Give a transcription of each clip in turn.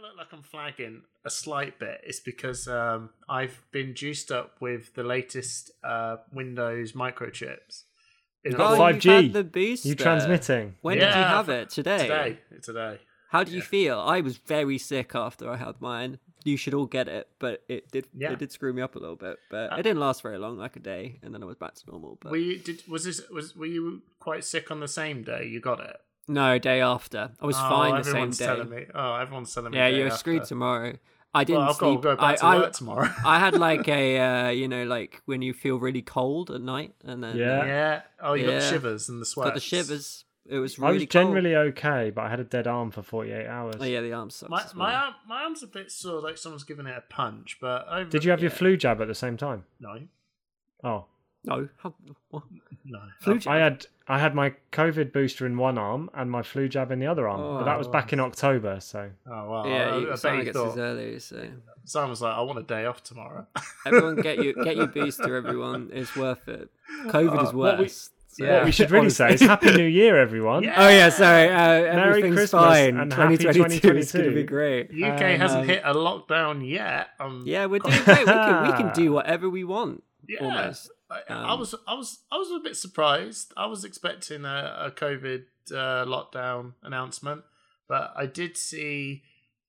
I look like I'm flagging a slight bit, it's because um, I've been juiced up with the latest uh, Windows microchips. You In got all- five- you've 5G. had the booster. You transmitting? When did you have it? Today. today, today. How do you feel? I was very sick after I had mine. You should all get it, but it did Yeah. it did screw me up a little bit. But it didn't last very long, like a day, and then I was back to normal. But Were you did was this was were you quite sick on the same day you got it? No, day after I was Oh, fine the same everyone's day. telling me. Oh, everyone's telling me. Yeah, you're after. screwed tomorrow. I didn't Well, I've got sleep. go back to I, work I, tomorrow. I had like a uh, you know like when you feel really cold at night, and then Yeah. uh, yeah. Oh, you got the shivers and the sweat. got the shivers. It was really. I really was cold. generally okay, but I had a dead arm for 48 hours. Oh yeah, the arm sucks. My as my arm, my arm's a bit sore, like someone's giving it a punch. But over, Did you have your flu jab at the same time? No, Oh, No, how, what? no. Flu I had I had my COVID booster in one arm and my flu jab in the other arm. but that was Oh. back in October, so Oh wow. yeah, I, you, I someone gets this thought. early, so Someone was like, "I want a day off tomorrow." everyone get you get your booster. Everyone, it's worth it. COVID is Uh, what we- worse. so- Yeah. what we should really say is Happy New Year, everyone. Yeah. Oh yeah, sorry. Uh, everything's Christmas fine. and happy 2022 is going to be 2022. great. UK hasn't Um, hit a lockdown yet. Um, Yeah, we're doing great. We can we can do whatever we want. yeah. Almost. I, I Um, was, I was, I was a bit surprised. I was expecting a, a COVID uh, lockdown announcement, but I did see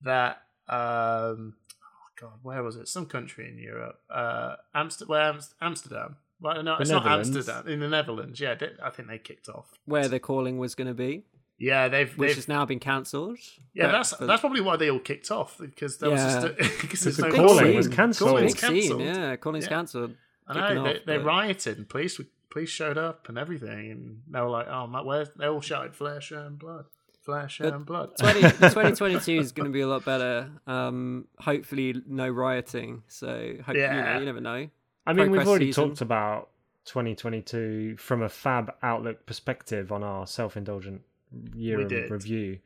that. Um, oh God, where was it? Some country in Europe. Uh, Amsterdam. Where Amst- Amsterdam? Well, no, it's not Amsterdam. In the Netherlands, yeah. they- I think they kicked off. Where the calling was going to be, Yeah, they've, which they've has now been cancelled. yeah. But- That's but- that's probably why they all kicked off because there Yeah. was just a, because there's The no calling calling. was cancelled. Calling's cancelled. Yeah, calling's Yeah. cancelled. I know they, off, they but- rioted and police police showed up and everything and they were like, "Oh, Matt, where's?" They all shouted, "Flesh and blood, flesh But and blood." 20, 2022 is going to be a lot better. Um, hopefully, no rioting. So, hope, you, know, Yeah. you never know. I mean, we've already season. talked about 2022 from a fab outlook perspective on our self-indulgent year We review.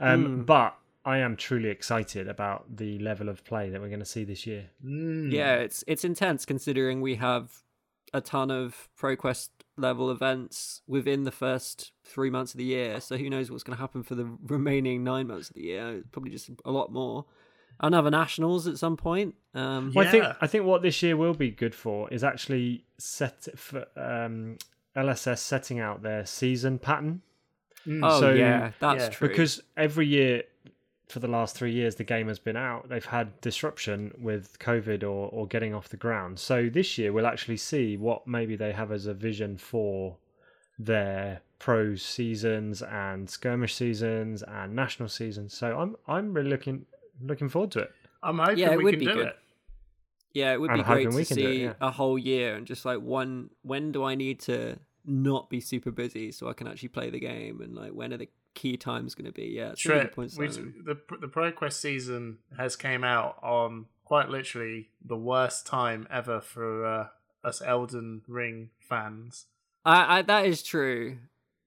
Um, Hmm. But I am truly excited about the level of play that we're going to see this year. Mm. Yeah, it's it's intense considering we have a ton of ProQuest level events within the first three months of the year. So who knows what's going to happen for the remaining nine months of the year? Probably just a lot more. Another nationals at some point. Um, Well, I think I think what this year will be good for is actually set for um, LSS setting out their season pattern Mm. oh so- yeah, that's yeah. true. because every year for the last three years the game has been out they've had disruption with covid or, or getting off the ground so this year we'll actually see what maybe they have as a vision for their pro seasons and skirmish seasons and national seasons so i'm i'm really looking looking forward to it I'm hoping Yeah, it we would can be do good. it. yeah, it would I'm be great to we can do it, see yeah. a whole year and just like one. When do I need to not be super busy so I can actually play the game and like when are the key times going to be? Yeah, it's a really Trip. good point, We, Simon. the the ProQuest season has came out on quite literally the worst time ever for uh, us Elden Ring fans. I, I that is true.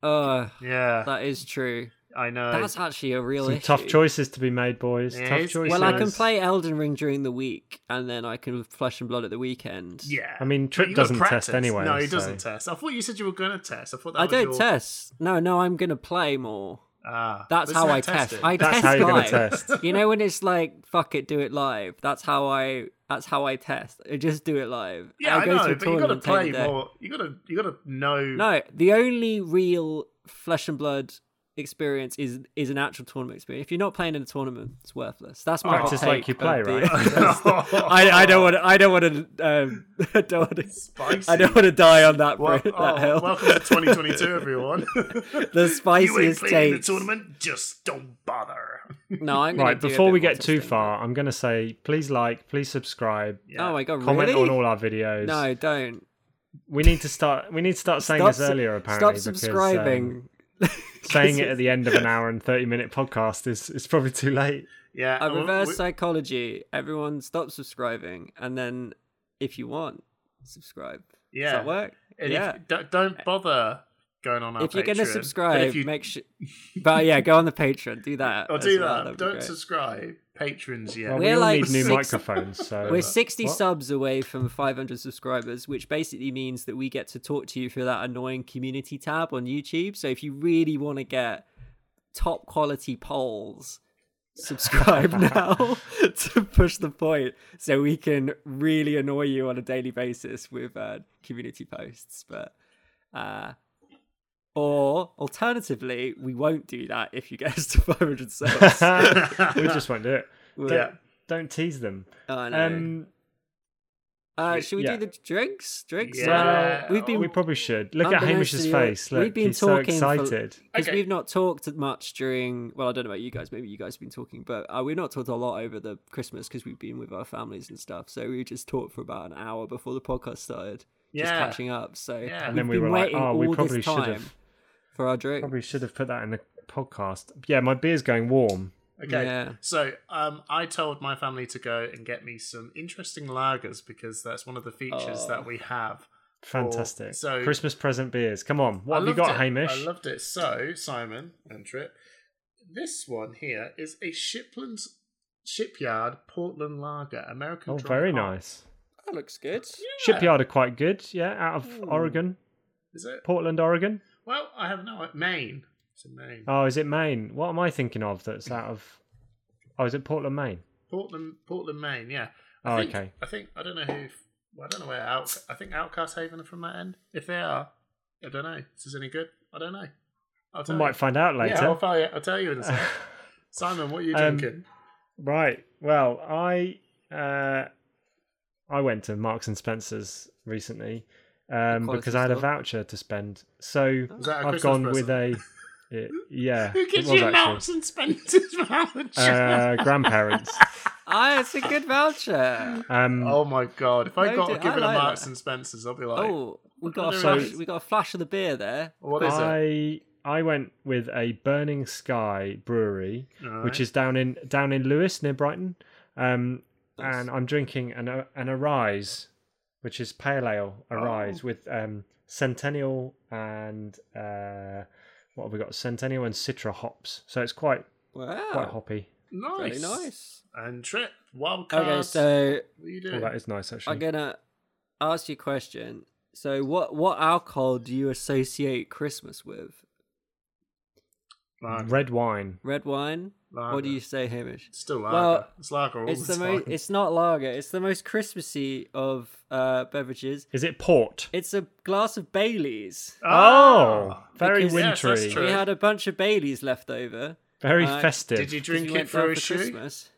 Uh Yeah, that is true. I know. That's actually a real some issue. tough choices to be made boys It tough is. choices Well, I can play Elden Ring during the week, and then I can Flesh and Blood at the weekend. yeah. I mean, But Trip doesn't test anyway, No, he so- doesn't test. I thought you said you were going to test. I thought that I was don't your... test. No, no, I'm gonna play more. Ah, That's how I test. tested. I That's test how you're live. gonna test. You know when it's like fuck it, do it live. That's how I. That's how I test. I just do it live. yeah, I, go know, to a but you got to tournament, play more. You got to you got to know. No, the only real Flesh and Blood experience is is an actual tournament experience. If you're not playing in a tournament, it's worthless. That's my hot Practice like you of play, the- right? I, I don't want to. I don't want to. Um, I don't want to. Spicy. I don't want to die on that, Well, bri- oh, that hill. welcome to 2022, everyone. the you ain't spiciest the tournament. Just don't bother. No, I'm gonna Right, before we get too far, I'm going to say please like, please subscribe, Yeah. Oh my god, comment really? on all our videos. No, don't. We need to start we need to start saying Stop this earlier apparently Stop because, subscribing. um, saying it at the end of an hour and 30 minute podcast is is probably too late. Yeah, A reverse we- psychology. Everyone stop subscribing, and then if you want, subscribe. Yeah. Does that work? and yeah. if, don't, don't bother going on our if you're gonna subscribe, you make sure. But yeah, go on the Patreon. Do that. or as do well, that, that'd don't subscribe. Patrons, yeah. Well, We're we all like need new six- microphones, so We're 60 What? subs away from 500 subscribers, which basically means that we get to talk to you through that annoying community tab on YouTube. So if you really want to get top quality polls subscribe now to push the point so we can really annoy you on a daily basis with uh, community posts. But uh, or alternatively, we won't do that if you get us to 500 subs. we just won't do it. We'll- Yeah. Don't tease them. I know. Um, uh, should we yeah. do the drinks? Drinks. Yeah. Uh, we've been we probably should look at Hamish's face. Look, we've been he's so talking for- excited. because Okay. we've not talked much during. Well, I don't know about you guys. Maybe you guys have been talking, but uh, we've not talked a lot over the Christmas because we've been with our families and stuff. So we just talked for about an hour before the podcast started, just Yeah. catching up. So Yeah. we've And then we been were like, "Oh, all we probably should time have- for our drink. Probably should have put that in the podcast. Yeah, my beer's going warm. Okay. Yeah. So um, I told my family to go and get me some interesting lagers because that's one of the features Oh. that we have. Fantastic. so- Christmas present beers. Come on. What I have you got, it. Hamish? I loved it. So, Simon and Trip, this one here is a Shiplands Shipyard Portland Lager, American. oh, dry very hop. nice. That looks good. Yeah. Shipyard are quite good. Yeah, out of Ooh. Oregon, Is it? Portland, Oregon. Well, I have no Maine. It's in Maine. Oh, is it Maine? What am I thinking of? That's out of. Oh, is it Portland, Maine? Portland, Portland, Maine. Yeah. I Oh, think, okay. I think I don't know who. Well, I don't know where out. I think Outcast Haven are from that end. If they are, I don't know. Is this any good? I don't know. I'll tell might you. find out later. Yeah. I'll, tell you, I'll tell you in a second. Simon, what are you Um, drinking? Right. Well, I uh, I went to Marks and Spencers recently um, because I had a voucher to spend. So Was that a I've Christmas gone present? with a it- yeah. Who gives you actually. Marks and Spencer's voucher? Uh, grandparents. Ah, it's a good voucher. Um, oh my god! If I No, got dude, given I a like Marks that. and Spencers, I'll be like, Oh, we got a flash. We got a flash of the beer there. "What is it?" I I went with a Burning Sky Brewery, which is down in down in Lewes near Brighton, um, Nice. and I'm drinking an an Arise, which is pale ale Arise Oh. with um, Centennial and uh, what have we got? Centennial and Citra hops, so it's quite Wow, quite hoppy. nice, very nice. And Trip Wildcard. Okay, so what are you Oh, that is nice actually. I'm gonna ask you a question. So, what what alcohol do you associate Christmas with? Lager. Red wine. Red wine. What do you say, Hamish? It's still lager. Well, it's lager all It's the, the time. most. It's not lager. It's the most Christmassy of uh, beverages. Is it port? It's a glass of Bailey's. Oh, very Because- Yes, wintry. true. We had a bunch of Baileys left over. Very Uh, festive. Did you drink it went for down a shoe? Christmas.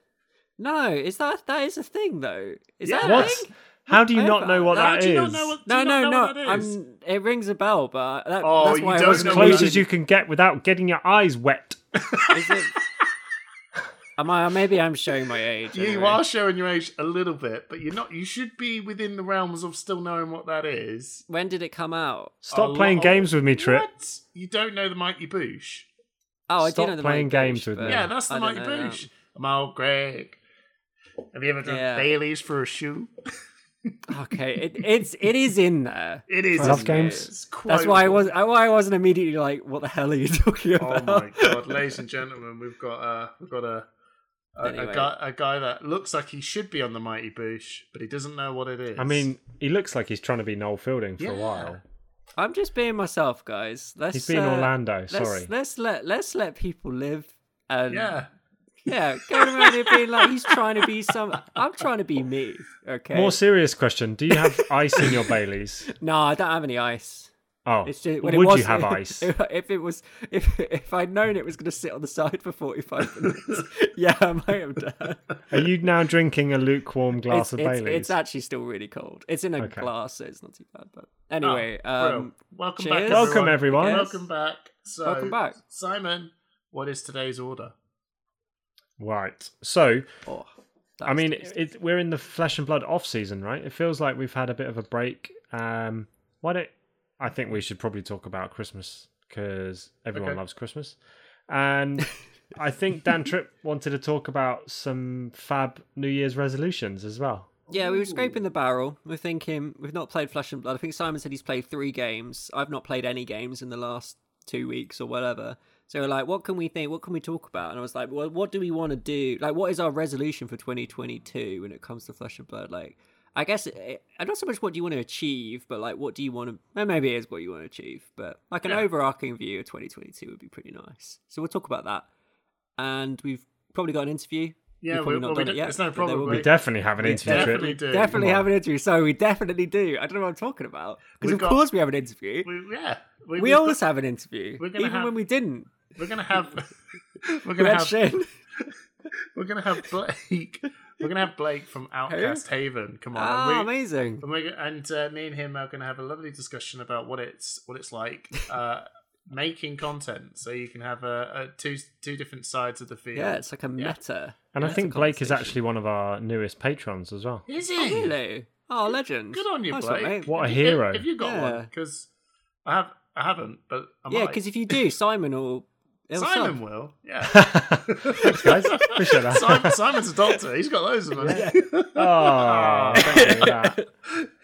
No, is that that is a thing though? Is Yeah. that a What? thing? How do you not know what How that do you not is? know what- No, no, no. what that is? I'm. It rings a bell, but that, Oh, that's why I don't wasn't know As close as you can get without getting your eyes wet. Is it? Am I? Maybe I'm showing my age. You are showing your age a little bit, but you're not. You should be within the realms of still knowing what that is. When did it come out? Stop A playing lot- games with me, Trip. What? You don't know the Mighty Boosh? Oh, I Stop do know the playing Mighty games Boosh, with me. Yeah, that's the I Mighty know that. Boosh. I'm all Greg. Have you ever drunk Yeah. Bailey's for a shoe? Okay, it, it's it is in there. It is. Love isn't it? games. That's why I was. Why I wasn't immediately like, "What the hell are you talking about?" Oh my god, ladies and gentlemen, we've got uh, we've got a a, a guy a guy that looks like he should be on the Mighty Boosh, but he doesn't know what it is. I mean, he looks like he's trying to be Noel Fielding for Yeah. a while. I'm just being myself, guys. Let's. He's being uh, Orlando. Let's, Sorry. Let's let let's let people live. And yeah, yeah, going around here being like he's trying to be some. I'm trying to be me. Okay. More serious question: Do you have ice in your Baileys? no, I don't have any ice. Oh, It's just would when it was, you have ice? If, if it was, if if I'd known it was going to sit on the side for 45 minutes, yeah, I might have done. Are you now drinking a lukewarm glass it's, of it's, Baileys? it's actually still really cold. It's in a Okay. glass, so it's not too bad. But anyway, Oh, um, welcome cheers. back. Welcome, everyone. Welcome back. So, Welcome back. Simon. What is today's order? right. So, oh, I mean, that's it, we're in the flesh and blood off season, right? It feels like we've had a bit of a break. Um, why don't I think we should probably talk about Christmas because everyone Okay. loves Christmas, and I think Dan Tripp wanted to talk about some fab New Year's resolutions as well. yeah, we were scraping the barrel. We're thinking we've not played Flesh and Blood. I think Simon said he's played three games. I've not played any games in the last two weeks or whatever. So we're like, what can we think? What can we talk about? And I was like, well, what do we want to do? Like, what is our resolution for 2022 when it comes to Flesh and Blood? Like, I guess it, and not so much what do you want to achieve, but like what do you want to? Well, maybe it is what you want to achieve, but like an Yeah. overarching view of 2022 would be pretty nice. So we'll talk about that, and we've probably got an interview. Yeah, We've we, not well, we done it yet, there's no but there will problem. We definitely have an interview trip. definitely do. Definitely have an interview. So we definitely do. I don't know what I'm talking about. Because of got- course we have an interview. We, yeah, we, We always got- have an interview, we're even have- when we didn't. We're gonna have. We're gonna had have. Shane. We're gonna have Blake. We're gonna have Blake from Outcast Haven. Come on, Ah, and, we, amazing. and, we're, and uh, me and him are gonna have a lovely discussion about what it's what it's like uh, making content. So you can have a, a two two different sides of the field. Yeah, it's like a Yeah. meta. And I think Blake is actually one of our newest patrons as well. Is Oh, he? really? Oh, legend. Good on you, Nice Blake. mate. What a If you- hero. If you got Yeah. one, because I have, I haven't, but I Yeah, because if you do, Simon will. He'll Simon sub. will, yeah. Thanks, guys. Appreciate that. Simon, Simon's a doctor. He's got loads of money. Oh, thank you that.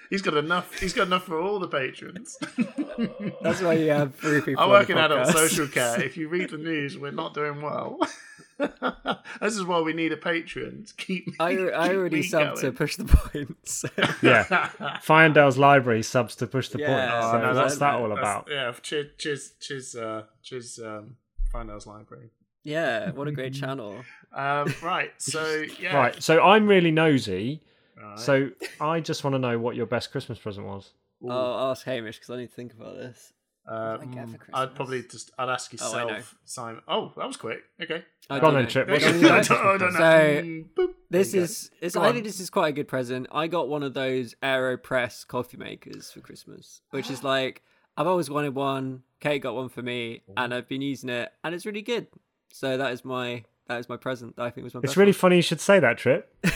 He's got enough. He's got enough for all the patrons. That's why you have three people. I on work the in adult social care. If you read the news, we're not doing well. this is why we need a patron to keep. I, I keep already me subbed to push the points. Yeah. Fyendal's library subs to push the Yeah, point. Oh, So no, what's that's- that all That's- about? Yeah, cheers, cheers, cheers, uh, cheers. Um, Fyendal's Library. yeah, what a great channel. Um, right. So yeah. Right. So I'm really nosy. Right. So I just want to know what your best Christmas present was. Ooh. I'll ask Hamish because I need to think about this. Uh, I get for Christmas? I'd probably just I'd ask Oh, yourself, Simon. Oh, that was quick. Okay. I Go on then, know. Trip. What's your know. don't- I don't Christmas know. So. This is, is Go I think this is quite a good present. I got one of those AeroPress coffee makers for Christmas, which is like I've always wanted one. Kate got one for me, and I've been using it, and it's really good. So that is my that is my present. That I think was my. It's really funny you should say that, Trip.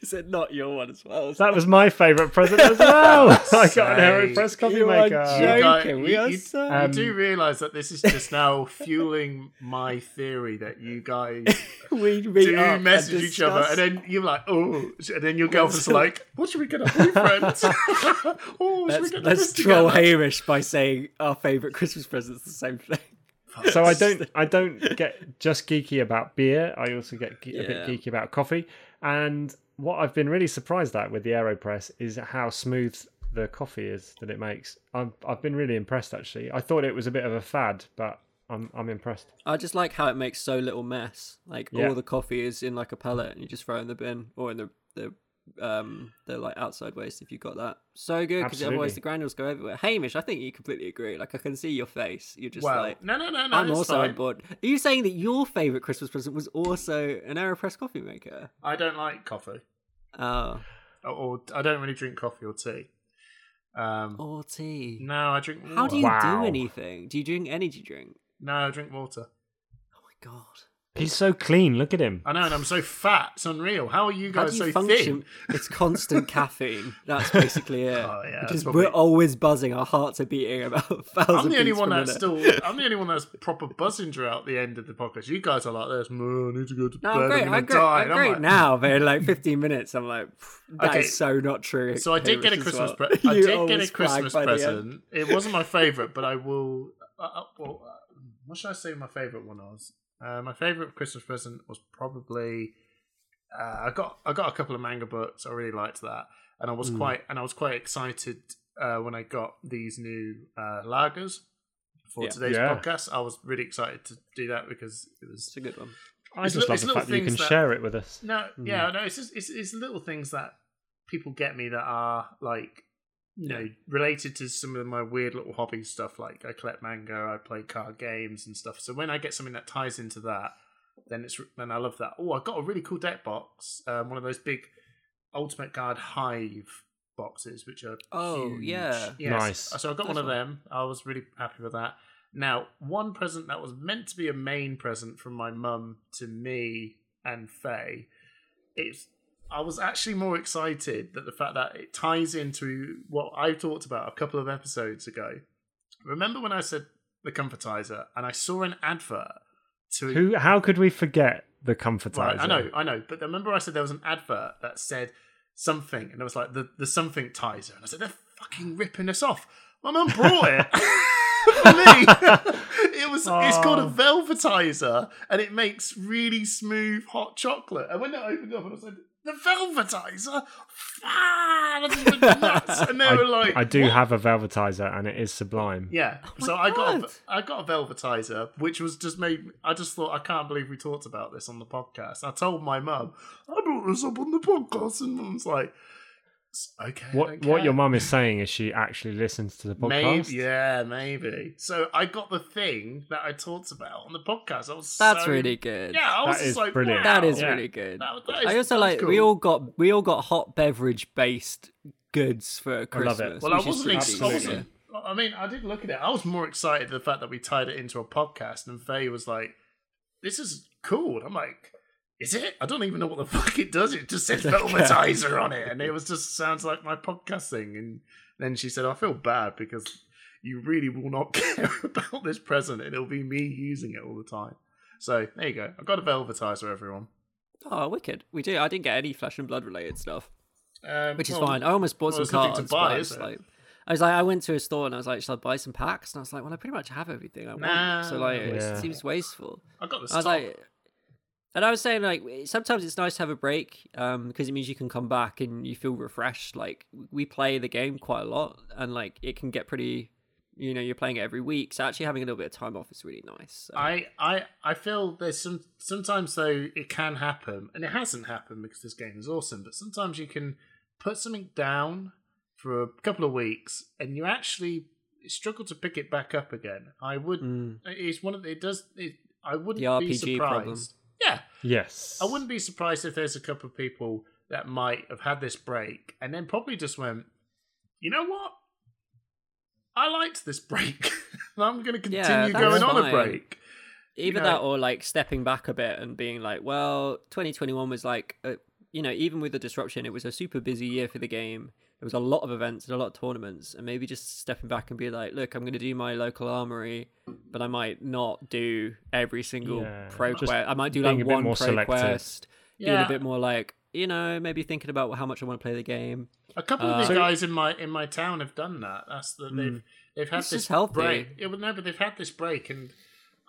one. Is it not your one as well? That was my favourite present as well. I got an Say, AeroPress coffee you are maker. You guys- joking. We are you- so. You Um, do realise that this is just now fueling my theory that you guys we meet do up and message each other, and then you're like, oh, and then your girlfriend's like, what should we get up, to, friends? oh, should we Let's, get let's this troll together? Hamish by saying our favourite Christmas present's the same thing. so I don't I don't get just geeky about beer. I also get ge- a bit geeky about coffee. And what I've been really surprised at with the Aeropress is how smooth the coffee is that it makes. I've I've been really impressed actually. I thought it was a bit of a fad, but I'm I'm impressed. I just like how it makes so little mess. Like Yeah. all the coffee is in like a pellet, and you just throw it in the bin or in the the um the like outside waste if you got that. So good because otherwise the granules go everywhere. Hamish, I think you completely agree. Like I can see your face. You're just Well, like. no, no, no, no. I'm also fine. on board. Are you saying that your favorite Christmas present was also an Aeropress coffee maker? I don't like coffee, Oh, or, or I don't really drink coffee or tea. Um, or tea. no, I drink. Water. How do you Wow. do anything? Do you drink energy drink? No, I drink water. Oh my god. He's so clean. Look at him. I know, and I'm so fat. It's unreal. How are you How guys do you so function? thin? It's constant caffeine. That's basically it. Oh, yeah, Which that's is- probably- We're always buzzing. Our hearts are beating about a thousand. I'm the only beats one per that's minute. still. I'm the only one that's proper buzzing throughout the end of the podcast. You guys are like this. "Mm, I need to go to No, bed. I'm great. I'm gonna I'm great. die. I'm And I'm great like- now, but in like 15 minutes, I'm like, "Pff, that is Okay, so not true. So I did get a Hamish, as Christmas. well. Pre- I You did get a always flag Christmas by the end. present. It wasn't my favorite, but I will. Uh, uh, well, uh, what should I say? My favorite one was. Uh, my favorite Christmas present was probably. Uh, I got I got a couple of manga books. I really liked that, and I was Mm. quite and I was quite excited uh, when I got these new uh, lagers for Yeah. today's Yeah. podcast. I was really excited to do that because it was It's a good one. I It's just li- love the fact that you can that- share it with us. no, yeah, no. It's just it's, it's little things that people get me that are like you know related to some of my weird little hobby stuff. Like I collect manga, I play card games and stuff. So when I get something that ties into that, then it's then I love that. Oh, I got a really cool deck box, um, one of those big Ultimate Guard Hive boxes, which are Oh, huge. yeah. Yes. Nice. So I got Nice one of them. I was really happy with that. Now, one present that was meant to be a main present from my mum to me and Faye, it's I was actually more excited that the fact that it ties into what I talked about a couple of episodes ago. Remember when I said the comfortizer and I saw an advert to Who? How could we forget the comfortizer? Right, I know, I know. But remember, I said there was an advert that said something, and it was like the the something tizer, and I said they're fucking ripping us off. My mum brought it for me. it was. It's called a Oh. velvetizer, and it makes really smooth hot chocolate. And when it opened up, I was like, "The velvetizer, ah, that just went nuts!" And they I, were like, I do "What?" have a velvetizer, and it is sublime. Yeah, Oh my so I got a, I got a velvetizer, which was just made. I just thought I can't believe we talked about this on the podcast. I told my mum I brought this up on the podcast, and mum's like, "S- "Okay." What don't what your care." mum is saying is she actually listens to the podcast. Maybe, yeah, maybe. So I got the thing that I talked about on the podcast. I was That's so- really good. Yeah, I was That just is like, brilliant. wow. That is Yeah. really good. That- that is- I also that's like we all got we all got hot beverage based goods for Christmas. love it. Well, I wasn't. Ex- I wasn't. I mean, I did look at it. I was more excited the fact that we tied it into a podcast, and Faye was like, "This is cool." And I'm like, "Is it?" I don't even know what the fuck it does. It just says velvetizer on it, and it was just sounds like my podcast thing. And then she said, "I feel bad because you really will not care about this present, and it'll be me using it all the time." So there you go. I've got a velvetizer, everyone. Oh, wicked! We do. I didn't get any flesh and blood related stuff, Um, which is well, fine. I almost bought well, some cards. to buy, but I was like, I was like, I went to a store and I was like, should I buy some packs? And I was like, well, I pretty much have everything I want. So like, Yeah. it seems wasteful. I got the I was stock. like, and I was saying like sometimes it's nice to have a break um, because it means you can come back and you feel refreshed. Like we play the game quite a lot, and like it can get pretty. You know, you're playing it every week, so actually having a little bit of time off is really nice. So. I, I I feel there's some sometimes though it can happen and it hasn't happened because this game is awesome but sometimes you can put something down for a couple of weeks and you actually struggle to pick it back up again I would Mm. it's one of it does it, I wouldn't be surprised problem. Yeah. Yes. I wouldn't be surprised if there's a couple of people that might have had this break and then probably just went you know what? I liked this break. I'm going to continue that's going on a break. Either know- that or like stepping back a bit and being like well 2021 was like a, you know even with the disruption it was a super busy year for the game there was a lot of events and a lot of tournaments and maybe just stepping back and be like look i'm going to do my local armory but i might not do every single Yeah, pro quest i might do being like a bit one more pro selective. quest being Yeah. a bit more like you know maybe thinking about how much i want to play the game A couple of Uh, the guys in my in my town have done that. That's the they've they've had this just healthy. break. It would no, but they've had this break, and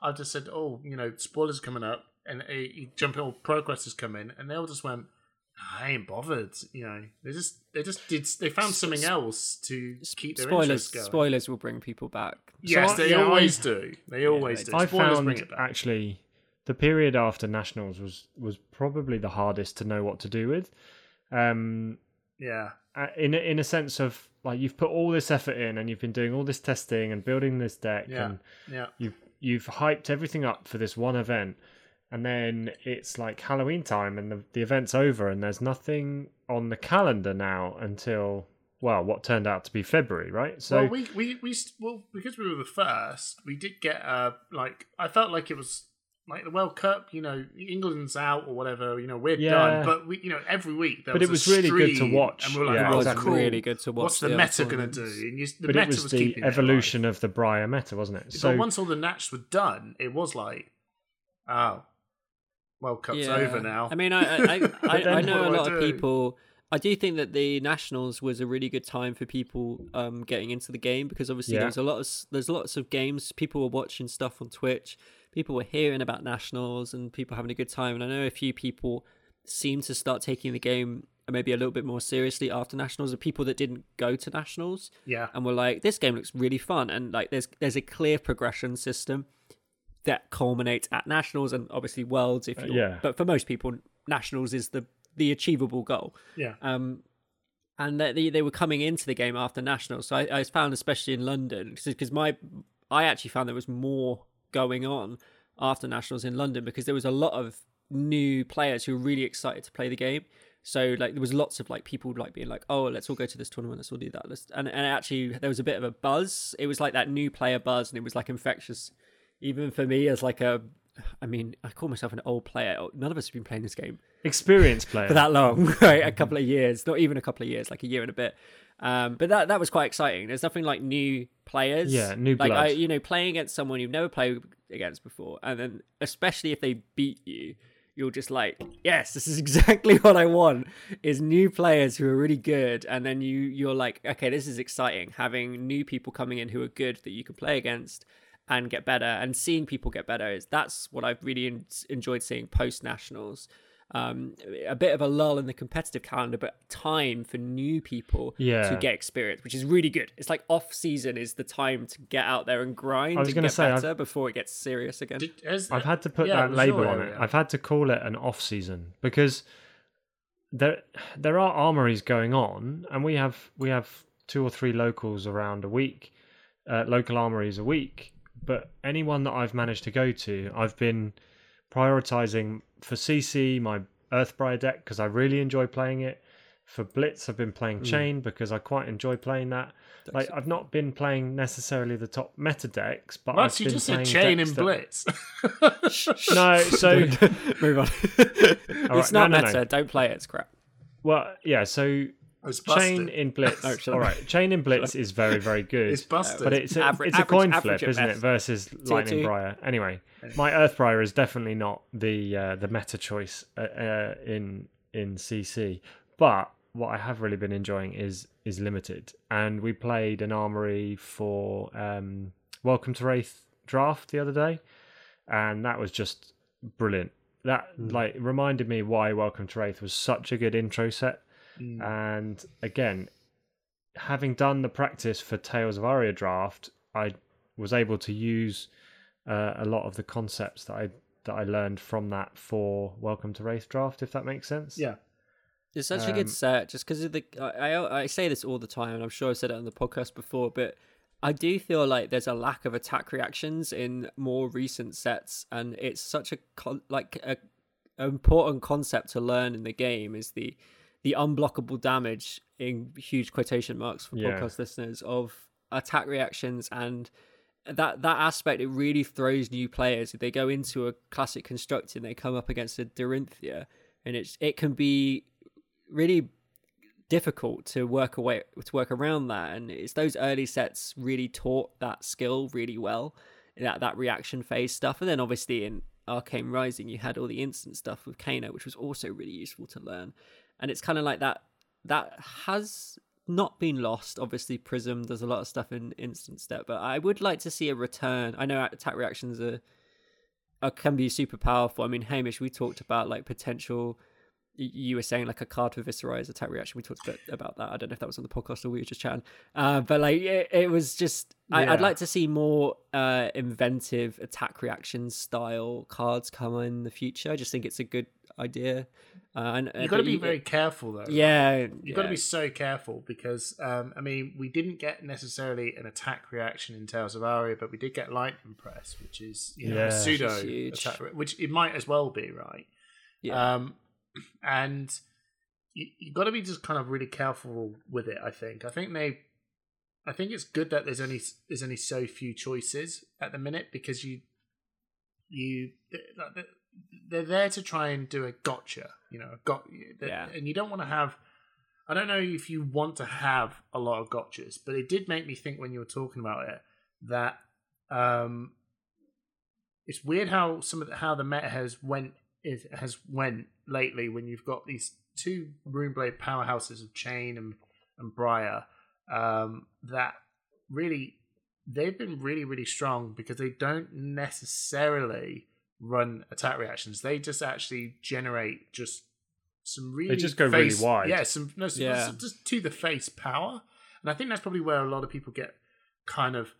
I just said, oh, you know, spoilers coming up, and uh, you jump in, or progress has come in, and they all just went, I ain't bothered. You know, they just they just did they found something else to keep their spoilers interest going. spoilers will bring people back Yes, So they yeah, always I- do. They always they do. I Spoilers bring found it back. actually the period after nationals was was probably the hardest to know what to do with. Um, yeah, in a, in a sense of like you've put all this effort in and you've been doing all this testing and building this deck Yeah. and yeah. you've you've hyped everything up for this one event and then it's like Halloween time and the, the event's over and there's nothing on the calendar now until well what turned out to be February right so well, we, we we well because we were the first, we did get uh like I felt like it was like the World Cup. You know, England's out or whatever. You know, we're Yeah. done. But we, you know, every week there But was it was a really good to watch. and we were like, Yeah, oh, it was exactly. really good to watch What's the other meta going to do? And you, the but meta it was, was the keeping it alive. evolution of the Briar meta wasn't it so but once all the nats were done, it was like, oh, World Cup's Yeah. over now. I mean, I I, I, I, know a what do I lot of people. I do think that the nationals was a really good time for people um, getting into the game because obviously Yeah. there was a lot of there's lots of games. People were watching stuff on Twitch. People were hearing about nationals and people having a good time. And I know a few people seem to start taking the game maybe a little bit more seriously after nationals. The people that didn't go to nationals yeah, and were like, "This game looks really fun," and like there's there's a clear progression system that culminates at nationals and obviously worlds. If you yeah. but for most people, nationals is the the achievable goal. yeah. Um, and that they, they were coming into the game after nationals. So I, I found, especially in London, because my I actually found there was more going on after nationals in London because there was a lot of new players who were really excited to play the game. So like there was lots of like people like being like, oh, let's all go to this tournament, let's all do that. Let's... And and actually there was a bit of a buzz. It was like that new player buzz, and it was like infectious. Even for me as like a, I mean, I call myself an old player. None of us have been playing this game experienced player for that long, right? A couple of years, not even a couple of years, like a year and a bit. Um, but that that was quite exciting. There's nothing like new players. Yeah, new like I, you know, playing against someone you've never played against before, and then especially if they beat you, you're just like, yes, this is exactly what I want. Is new players who are really good, and then you you're like, okay, this is exciting. Having new people coming in who are good that you can play against. And get better and seeing people get better is that's what I've really en- enjoyed seeing post nationals. Um, a bit of a lull in the competitive calendar, but time for new people Yeah. to get experience, which is really good. It's like off season is the time to get out there and grind I was and gonna get say, I've- better before it gets serious again. Did, has, I've had to put yeah, that label your on it. area. I've had to call it an off season because there there are armories going on, and we have we have two or three locals around a week, uh, local armories a week. But anyone that I've managed to go to, I've been prioritizing for CC my Earthbriar deck because I really enjoy playing it. For Blitz, I've been playing hmm. Chane because I quite enjoy playing that. Like I've not been playing necessarily the top meta decks, but Max, I've you been just said playing Chane decks and that- blitz. No, so Move on. right, it's not no, no, no. meta. Don't play it. It's crap. Well, yeah. So It's Chane in Blitz. Oh, shut all Chane in Blitz is very, very good. It's busted. but it's a, Average- it's a coin average flip, at isn't it? Versus Lightning two. Briar. Anyway, my Earth Earthbriar is definitely not the uh, the meta choice uh, uh, in in CC. But what I have really been enjoying is is limited, and we played an armory for um, Welcome to Rathe draft the other day, and that was just brilliant. That like reminded me why Welcome to Rathe was such a good intro set. Mm. And again, having done the practice for Tales of Aria draft, I was able to use uh, a lot of the concepts that I that I learned from that for Welcome to Rathe draft. If that makes sense. yeah. It's such a Um, good set, just because of the. I, I I say this all the time, and I'm sure I've said it on the podcast before, but I do feel like there's a lack of attack reactions in more recent sets, and it's such a con- like a, a important concept to learn in the game is the the unblockable damage in huge quotation marks for Yeah. podcast listeners of attack reactions and that that aspect it really throws new players. If they go into a classic construct and they come up against a Dorinthia and it's it can be really difficult to work away to work around that. And it's those early sets really taught that skill really well that that reaction phase stuff. And then obviously in Arcane Rising you had all the instant stuff with Kano which was also really useful to learn and it's kind of like that that has not been lost obviously Prism does a lot of stuff in instant step but I would like to see a return I know attack reactions are, are can be super powerful I mean Hamish we talked about like potential you were saying like a card for Viserai attack reaction. We talked a bit about that. I don't know if that was on the podcast or we were just chatting. Uh, but like it, it was just I, I'd Yeah. like to see more uh, inventive attack reaction style cards come in the future. I just think it's a good idea. Uh, and You've got to be very careful though. yeah. You've got to be so careful because, um, I mean, we didn't get necessarily an attack reaction in Tales of Aria, but we did get Lightning Press, which is you know, Yeah. a pseudo Which attack, which it might as well be, right? yeah. Um, and you, you've got to be just kind of really careful with it. I think. I think they. I think it's good that there's only there's only so few choices at the minute because you you they're there to try and do a gotcha, you know, got Yeah. and you don't want to have. I don't know if you want to have a lot of gotchas, but it did make me think when you were talking about it that um, it's weird how some of the, how the meta has went is has went lately when you've got these two Runeblade powerhouses of Chane and and Briar um, that really they've been really really strong because they don't necessarily run attack reactions. They just actually generate just some really They just go really face- wide. Yeah, some no, some, Yeah. some just to the face power, and I think that's probably where a lot of people get kind of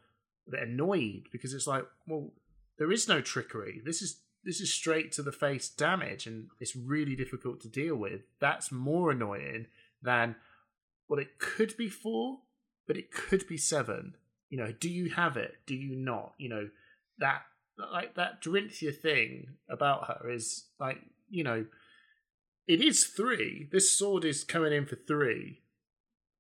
a bit annoyed because it's like, well, there is no trickery. This is this is straight to the face damage, and it's really difficult to deal with. That's more annoying than what it could be four, but it could be seven. You know, do you have it? Do you not? You know, that like that Dorinthia thing about her is like, you know, it is three. This sword is coming in for three,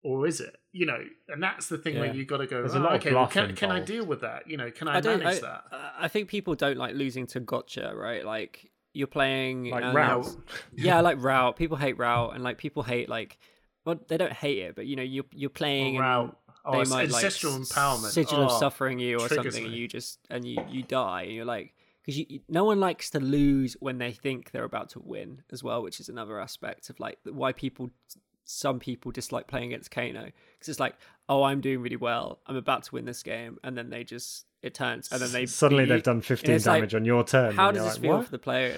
or is it? You know, and that's the thing where Yeah. you got to go. There's a "Oh, lot okay, well, can can I deal with that? You know, can I, I manage I, that? I think people don't like losing to gotcha, right? Like you're playing Like and- route. yeah, like route. People hate route, and like people hate like, well, they don't hate it, but you know, you're you're playing and route. Oh, they it's might like ancestral s- empowerment. sigil of Oh, suffering you or something, and you just and you you die, and you're like, because no one likes to lose when they think they're about to win as well, which is another aspect of like why people some people dislike playing against Kano because it's like, oh, I'm doing really well, I'm about to win this game, and then they just it turns, and then they suddenly beat they've done 15 it's like, damage on your turn. How does this like, feel "What?" for the player?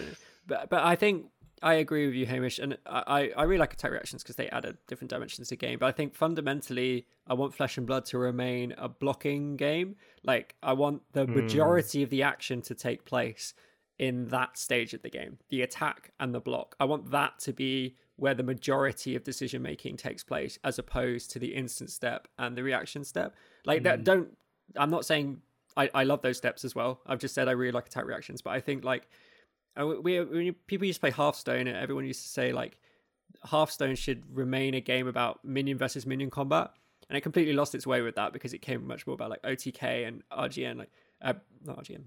But but I think I agree with you, Hamish, and I I really like attack reactions because they add a different dimensions to the game. But I think fundamentally, I want Flesh and Blood to remain a blocking game. Like I want the Hmm. majority of the action to take place in that stage of the game, the attack and the block. I want that to be where the majority of decision making takes place, as opposed to the instant step and the reaction step. Like Hmm. that. Don't. I'm not saying I, I love those steps as well. I've just said I really like attack reactions, but I think like we, we people used to play Hearthstone, and everyone used to say like Hearthstone should remain a game about minion versus minion combat, and it completely lost its way with that because it came much more about like OTK and RGN, like uh, not RGN,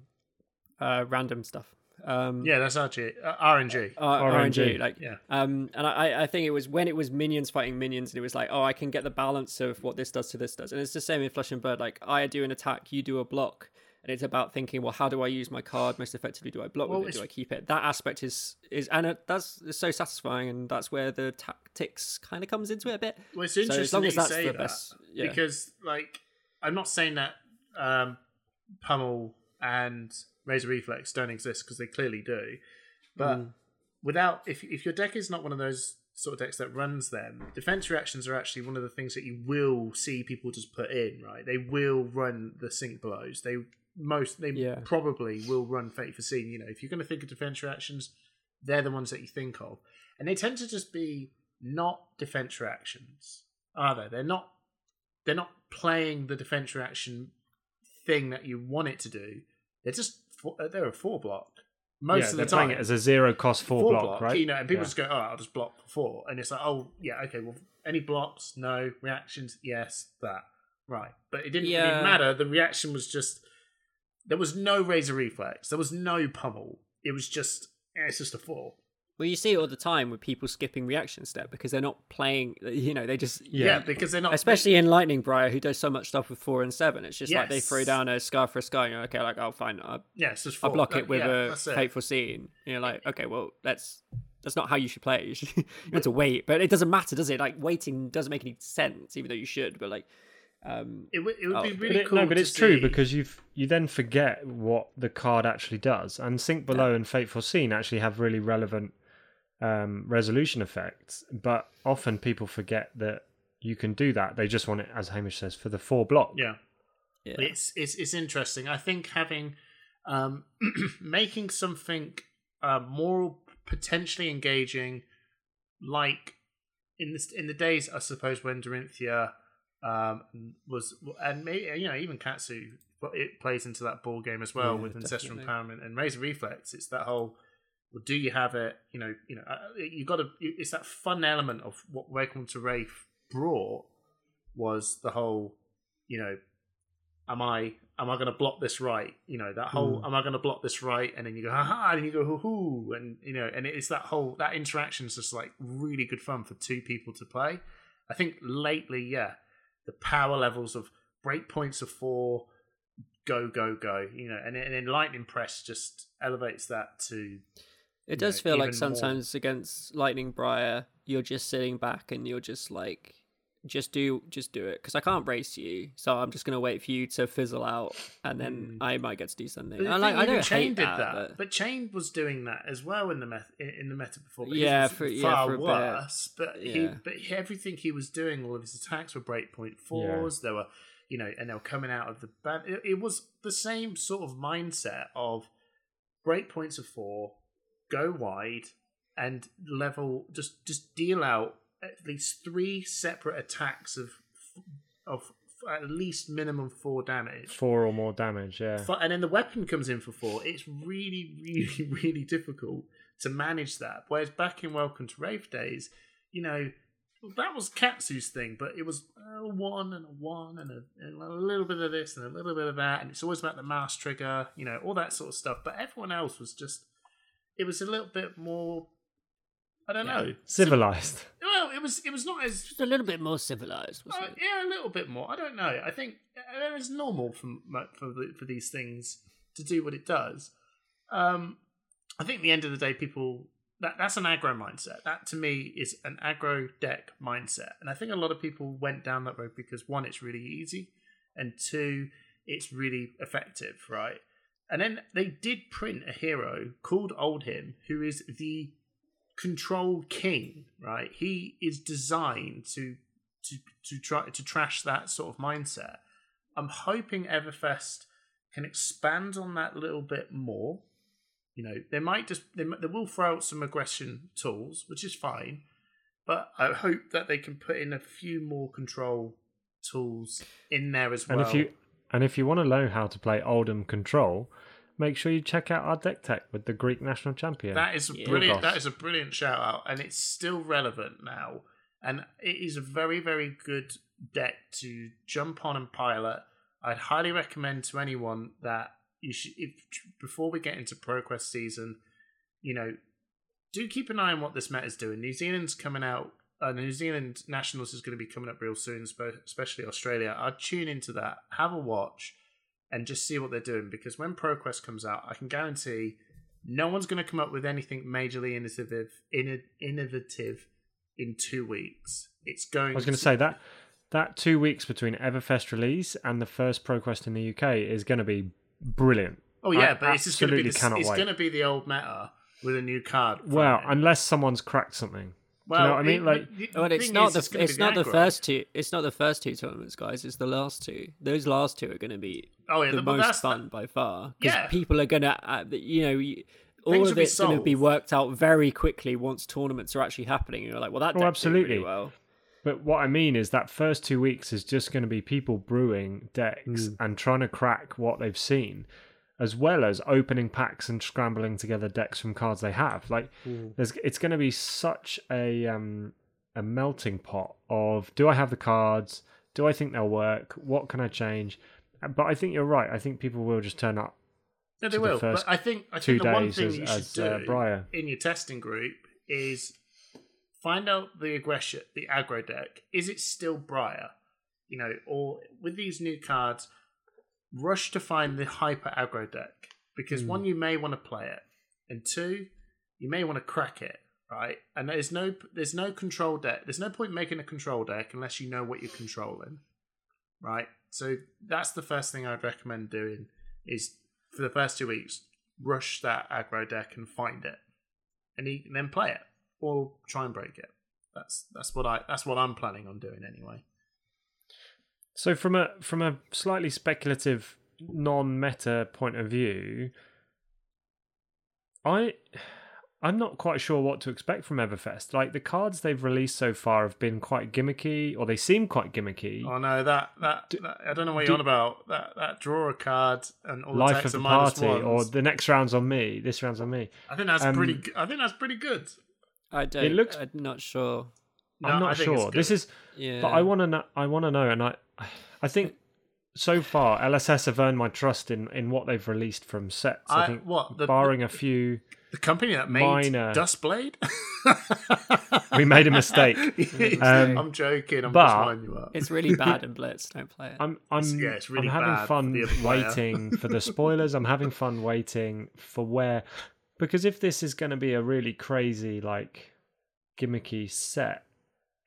uh, random stuff. Um, Yeah, that's RG, uh, RNG. uh, RNG, RNG, like yeah. um, and I, I think it was when it was minions fighting minions, and it was like, oh, I can get the balance of what this does to this does, and it's the same in Flesh and Blood. Like I do an attack, you do a block, and it's about thinking, well, how do I use my card most effectively? Do I block Well, with it? Do I keep it? That aspect is is and it, that's so satisfying, and that's where the tactics kind of comes into it a bit. Well, it's So interesting as long that as you that's say the that best, yeah. because, like, I'm not saying that um, Pummel and Razor Reflex don't exist because they clearly do, but Mm. without if if your deck is not one of those sort of decks that runs them, defense reactions are actually one of the things that you will see people just put in. Right, they will run the Sink Belows. They most they Yeah. probably will run Fate Foreseen. You know, if you're going to think of defense reactions, they're the ones that you think of, and they tend to just be not defense reactions, are they? They're not. They're not playing the defense reaction thing that you want it to do. They're just uh, they're a four block most yeah, of the they're time. playing it as a zero cost four, block, block, right? You know, and people Yeah. just go, "Oh, I'll just block for four," and it's like, "Oh, yeah, okay. Well, any blocks? No reactions? Yes, that right." But it didn't Yeah. really matter. The reaction was just there was no razor reflex. There was no pummel. It was just eh, it's just a four. Well, you see it all the time with people skipping reaction step because they're not playing. You know, they just Yeah, Yeah. because they're not especially in Lightning Briar, who does so much stuff with four and seven. It's just like they throw down a scar for a scar, and you're okay, like, oh, fine, I'll, find. Yeah, it's just I'll block That- it with yeah, a Fate Foreseen. And you're like, okay, well, that's that's not how you should play. You should you have to wait, but it doesn't matter, does it? Like waiting doesn't make any sense, even though you should. But like, um, It would, it would Oh, be really But it- cool. no, but to it's true because you've you then forget what the card actually does, and Sink Below and Fate Foreseen actually have really relevant um, resolution effects. But often people forget that you can do that. They just want it, as Hamish says, for the four block. yeah. yeah, it's it's it's interesting. I think having um making something uh, more potentially engaging, like in the in the days I suppose when Dorinthia um was and maybe you know even Katsu but it plays into that ball game as well Yeah, with ancestral empowerment and razor reflex. It's that whole well, do you have it? You know, you know, uh, you got to. It's that fun element of what Welcome to Rathe brought was the whole, you know, am I am I going to block this right? You know, that whole Hmm. am I going to block this right? And then you go ha ha, and you go hoo hoo, and you know, and it's that whole that interaction is just like really good fun for two people to play. I think lately, yeah, the power levels of break points of four, go go go, you know, and, and then lightning press just elevates that to it does know, feel like even more. sometimes against Lightning Briar, you're just sitting back and you're just like, just do, just do it, because I can't race you, so I'm just gonna wait for you to fizzle out, and then hmm. I might get to do something. But I like, I even don't Chane hate did that, that, but- but... Chane was doing that as well in the meta in the meta before. But Yeah, was for- yeah, far for a bit. worse. But he, Yeah. but he- everything he was doing, all of his attacks were breakpoint fours. There were, you know, and they were coming out of the band. It, it was the same sort of mindset of breakpoints of four, go wide, and level. Just just deal out at least three separate attacks of of at least minimum four damage. Four or more damage, yeah. And then the weapon comes in for four. It's really, really, really difficult to manage that. Whereas back in Welcome to Rathe days, you know, that was Katsu's thing, but it was a one and a one and a, and a little bit of this and a little bit of that, and it's always about the mouse trigger, you know, all that sort of stuff. But everyone else was just, it was a little bit more, I don't know. Civilized. It was, it was not as just a little bit more civilized. Wasn't uh, it? yeah, a little bit more. I don't know. I think uh, it's normal for for for these things to do what it does. Um, I think at the end of the day, people that that's an aggro mindset. That to me is an aggro deck mindset, and I think a lot of people went down that road because one, it's really easy, and two, it's really effective, right? And then they did print a hero called Oldhim, who is the control king, right? He is designed to to to try to trash that sort of mindset. I'm hoping Everfest can expand on that a little bit more. You know, they might just they, they will throw out some aggression tools, which is fine, but I hope that they can put in a few more control tools in there as well. And if you and if you want to know how to play Oldhim Control, make sure you check out our deck tech with the Greek national champion. That is Yeah. brilliant. Burgos. That is a brilliant shout out, and it's still relevant now. And it is a very, very good deck to jump on and pilot. I'd highly recommend to anyone that you should, if before we get into ProQuest season, you know, do keep an eye on what this meta is doing. New Zealand's coming out. Uh, New Zealand Nationals is going to be coming up real soon, especially Australia. I'd tune into that, have a watch, and just see what they're doing. Because when ProQuest comes out, I can guarantee no one's going to come up with anything majorly innovative, innovative in two weeks. It's going. I was going to say that that two weeks between Everfest release and the first ProQuest in the UK is going to be brilliant. Oh yeah, I but it's just going to be the, cannot it's wait. going to be the old meta with a new card. Well, it. unless someone's cracked something. well, you know what I mean? it- Like- the- the oh, Well, it's not is, the gonna it's not the aggro. first two. It's not the first two tournaments, guys. It's the last two. Those last two are going to be Oh yeah, the but most that's fun by far because Yeah. people are going to, uh, you know, you, all Things of it's going to be worked out very quickly once tournaments are actually happening. And you're like, well, that Oh, deck's doing really absolutely. well. But what I mean is that first two weeks is just going to be people brewing decks and trying to crack what they've seen, as well as opening packs and scrambling together decks from cards they have. Like, there's it's going to be such a um, a melting pot of do I have the cards? Do I think they'll work? What can I change? But I think you're right. I think people will just turn up No, they the will. first But I think I two think the one thing as- you should uh, do Briar. in your testing group is find out the aggression, the aggro deck. Is it still Briar? You know, or with these new cards, rush to find the hyper aggro deck because Hmm. one, you may want to play it, and two, you may want to crack it. Right, and there's no there's no control deck. There's no point making a control deck unless you know what you're controlling. Right, so that's the first thing I'd recommend doing is for the first two weeks, rush that aggro deck and find it, and, and then play it or try and break it. That's that's what I that's what I'm planning on doing anyway. So from a from a slightly speculative non-meta point of view, I I'm not quite sure what to expect from Everfest. Like the cards they've released so far have been quite gimmicky, or they seem quite gimmicky. Oh no, that that, that I don't know what you're on about. That that draw a card and all the Life text of are the minus party, or the next round's on me. This round's on me. I think that's um, pretty. g- I think that's pretty good. I don't. It looks- I'm not sure. No, I'm I not think sure. This is, Yeah, but I want to know. I want to know, and I, I think so far LSS have earned my trust in in what they've released from sets. I, I- think, what, the- barring a few. The company that made minor- Dustblade. We made a mistake. Um, I'm joking. I'm but- just winding you up. it's really bad in Blitz. Don't play it. I'm I'm yeah, it's really I'm having bad for fun the waiting for the spoilers. I'm having fun waiting for where because if this is going to be a really crazy like gimmicky set,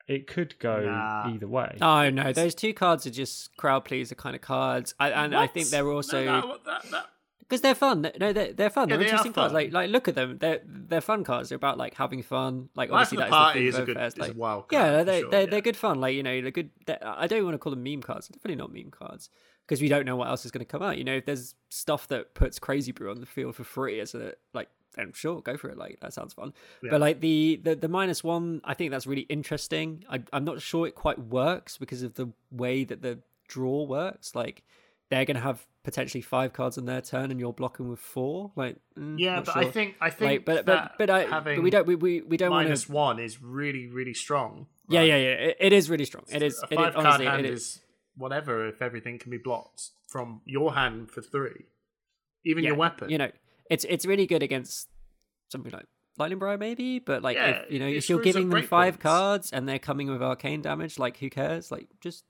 it could go Nah. either way. Oh no, those two cards are just crowd pleaser kind of cards, I, and I think they're No, also that- that- that- because they're fun. No, they're they're fun. Yeah, they're they interesting cards. fun. Like like look at them. They're they're fun cards. They're about like having fun. Like Life obviously the that Party is is the a good, of first, is a like, wild yeah, they sure, they're, yeah. they're good fun. Like you know, they're good. They're, I don't want to call them meme cards. They're definitely not meme cards because we don't know what else is going to come out. You know, if there's stuff that puts Crazy Brew on the field for free as a like, then sure, go for it. Like that sounds fun. Yeah. But like the, the the minus one, I think that's really interesting. I, I'm not sure it quite works because of the way that the draw works. Like they're going to have potentially five cards in their turn, and you're blocking with four. Like mm, Yeah, but sure. I think I think like, but but but, I, having but we don't we, we, we don't want minus to. one is really really strong. Yeah, right? yeah, yeah. It, it is really strong. It is. A It five card honestly. hand It is. is whatever if everything can be blocked from your hand for three, even yeah, your weapon. You know, it's it's really good against something like Lightning Briar, maybe. But like, Yeah, if you know, if you're giving them five points. cards and they're coming with arcane damage, like who cares? Like, just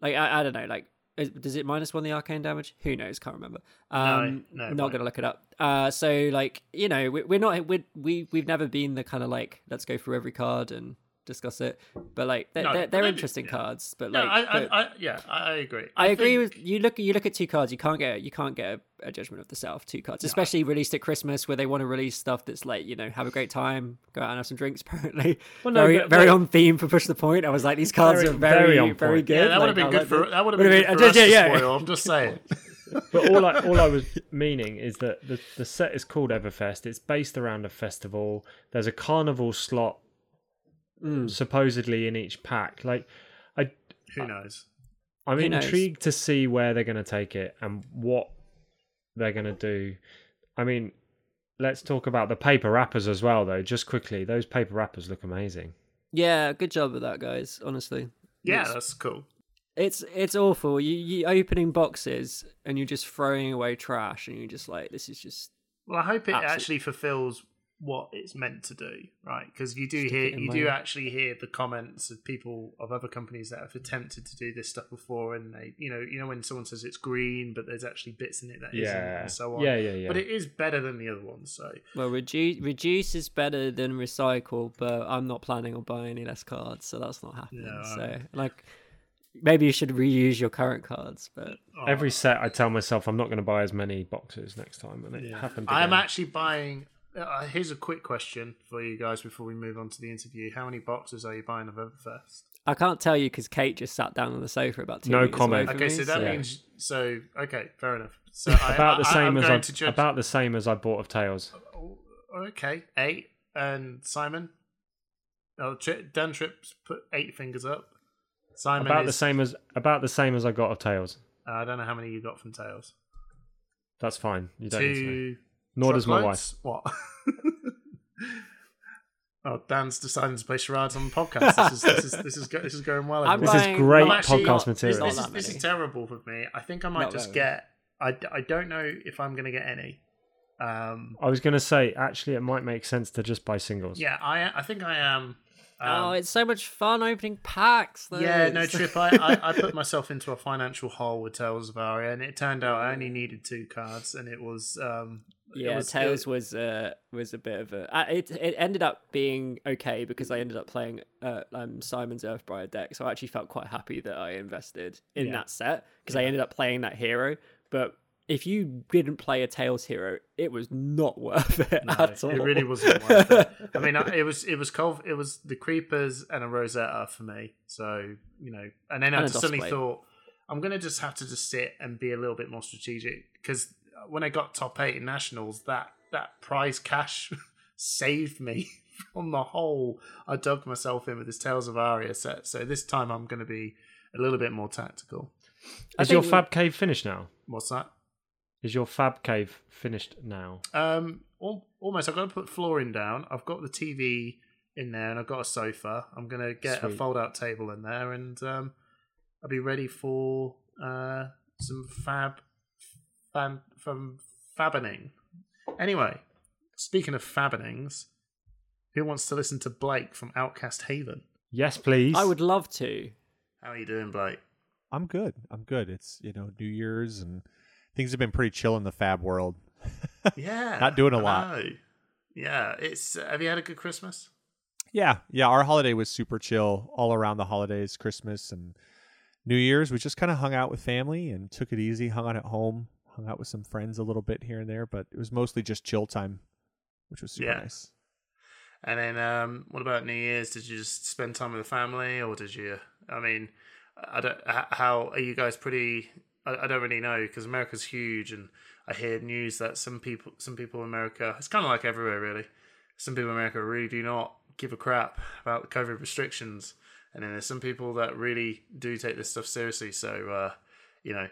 like I, I don't know. Like, does it minus one the arcane damage? Who knows? Can't remember. Um, no, it not gonna look it up. Uh, so like you know, we, we're not we we we've never been the kind of like let's go through every card and discuss it. But like they're No, they're, they're interesting yeah. cards. But No, like, I, but- I, I, yeah, I I agree. I agree think- with you. Look, you look at two cards. You can't get you can't get a, a judgment of the South. Two cards, especially released at Christmas, where they want to release stuff that's like you know have a great time, go out and have some drinks. Apparently, Well, no, very but- very but- on theme for push the point. I was like, these cards Very- are very very on very good. Yeah, that would have been good for that would have been been- good for us yeah, to yeah. spoil. I'm just saying. But all I all I was meaning is that the the set is called Everfest. It's based around a festival. There's a carnival slot Mm. supposedly in each pack. Like I Who knows? I'm Who knows? intrigued to see where they're going to take it and what they're going to do. I mean, let's talk about the paper wrappers as well, though. Just quickly, those paper wrappers look amazing. Yeah, good job with that, guys. Honestly, Yeah, It's- that's cool. It's it's awful. You you opening boxes and you're just throwing away trash, and you're just like, this is just Well, I hope it Absolute- actually fulfills what it's meant to do, right? Because you do Stick hear, you my- do actually hear the comments of people of other companies that have attempted to do this stuff before, and they, you know, you know, when someone says it's green, but there's actually bits in it that not and so on. yeah, yeah, yeah. But it is better than the other ones, so well reduce reduce is better than recycle, but I'm not planning on buying any less cards, so that's not happening. No, I so like, maybe you should reuse your current cards, but oh, Every set, I tell myself I'm not going to buy as many boxes next time, and it yeah. happened. I'm actually buying. Uh, here's a quick question for you guys before we move on to the interview. How many boxes are you buying of Everfest? I can't tell you because Kate just sat down on the sofa about two No meters comment. away from Okay, me, so that so- means so. Okay, fair enough. So I, about the same I'm as I, judge. about the same as I bought of Tales. Oh, Okay, eight. And Simon? Oh, tri- Dan Trips put eight fingers up. Simon About is, the same as about the same as I got of Tales. I don't know how many you got from Tales. That's fine. You don't need to. know. Two. Nor does my wife. What? oh, Dan's deciding to play charades on the podcast. This is this is this is, go, this is going well. I'm This is great actually podcast material. This, Not is, this is terrible for me. I think I might Not just that get. I, I don't know if I'm going to get any. Um, I was going to say, actually, it might make sense to just buy singles. yeah, I I think I am. Um, oh, it's so much fun opening packs. Though. Yeah, no, Trip. I, I, I put myself into a financial hole with Tales of Aria, and it turned out I only needed two cards, and it was um, it Yeah, was, Tales it- was uh, was a bit of a. Uh, it it ended up being okay because I ended up playing uh, um, Simon's Earthbriar deck, so I actually felt quite happy that I invested in Yeah. that set because I ended up playing that hero. But if you didn't play a Tales hero, it was not worth it No, at all. it really wasn't worth it. I mean, it was it was Col- it was the creepers and a Rosetta for me. So you know, and then I And a just suddenly thought I'm gonna just have to just sit and be a little bit more strategic because when I got top eight in nationals, that that prize cash saved me on the whole. I dug myself in with this Tales of Aria set. So this time I'm gonna be a little bit more tactical. I Is your Fab Cave finished now? What's that? Is your Fab Cave finished now? Um, al- almost. I've got to put flooring down. I've got the TV in there, and I've got a sofa. I'm gonna get a Sweet. fold-out table in there, and um, I'll be ready for uh some fab, fan from fabening. Anyway, speaking of fabbenings, who wants to listen to Blake from Outcast Haven? Yes, please. I would love to. How are you doing, Blake? I'm good. I'm good. It's you know New Year's and things have been pretty chill in the fab world. Yeah, Not doing a lot. know. Yeah, it's. Uh, have you had a good Christmas? Yeah, yeah. Our holiday was super chill all around the holidays, Christmas and New Year's. We just kind of hung out with family and took it easy. Hung out at home. Hung out with some friends a little bit here and there, but it was mostly just chill time, which was super Yeah. nice. And then, um, what about New Year's? Did you just spend time with the family, or did you? I mean, I don't. How are you guys? Pretty. I, I don't really know because America's huge, and I hear news that some people, some people in America, it's kind of like everywhere, really. Some people in America really do not give a crap about the COVID restrictions, and then there's some people that really do take this stuff seriously. So, uh, you know,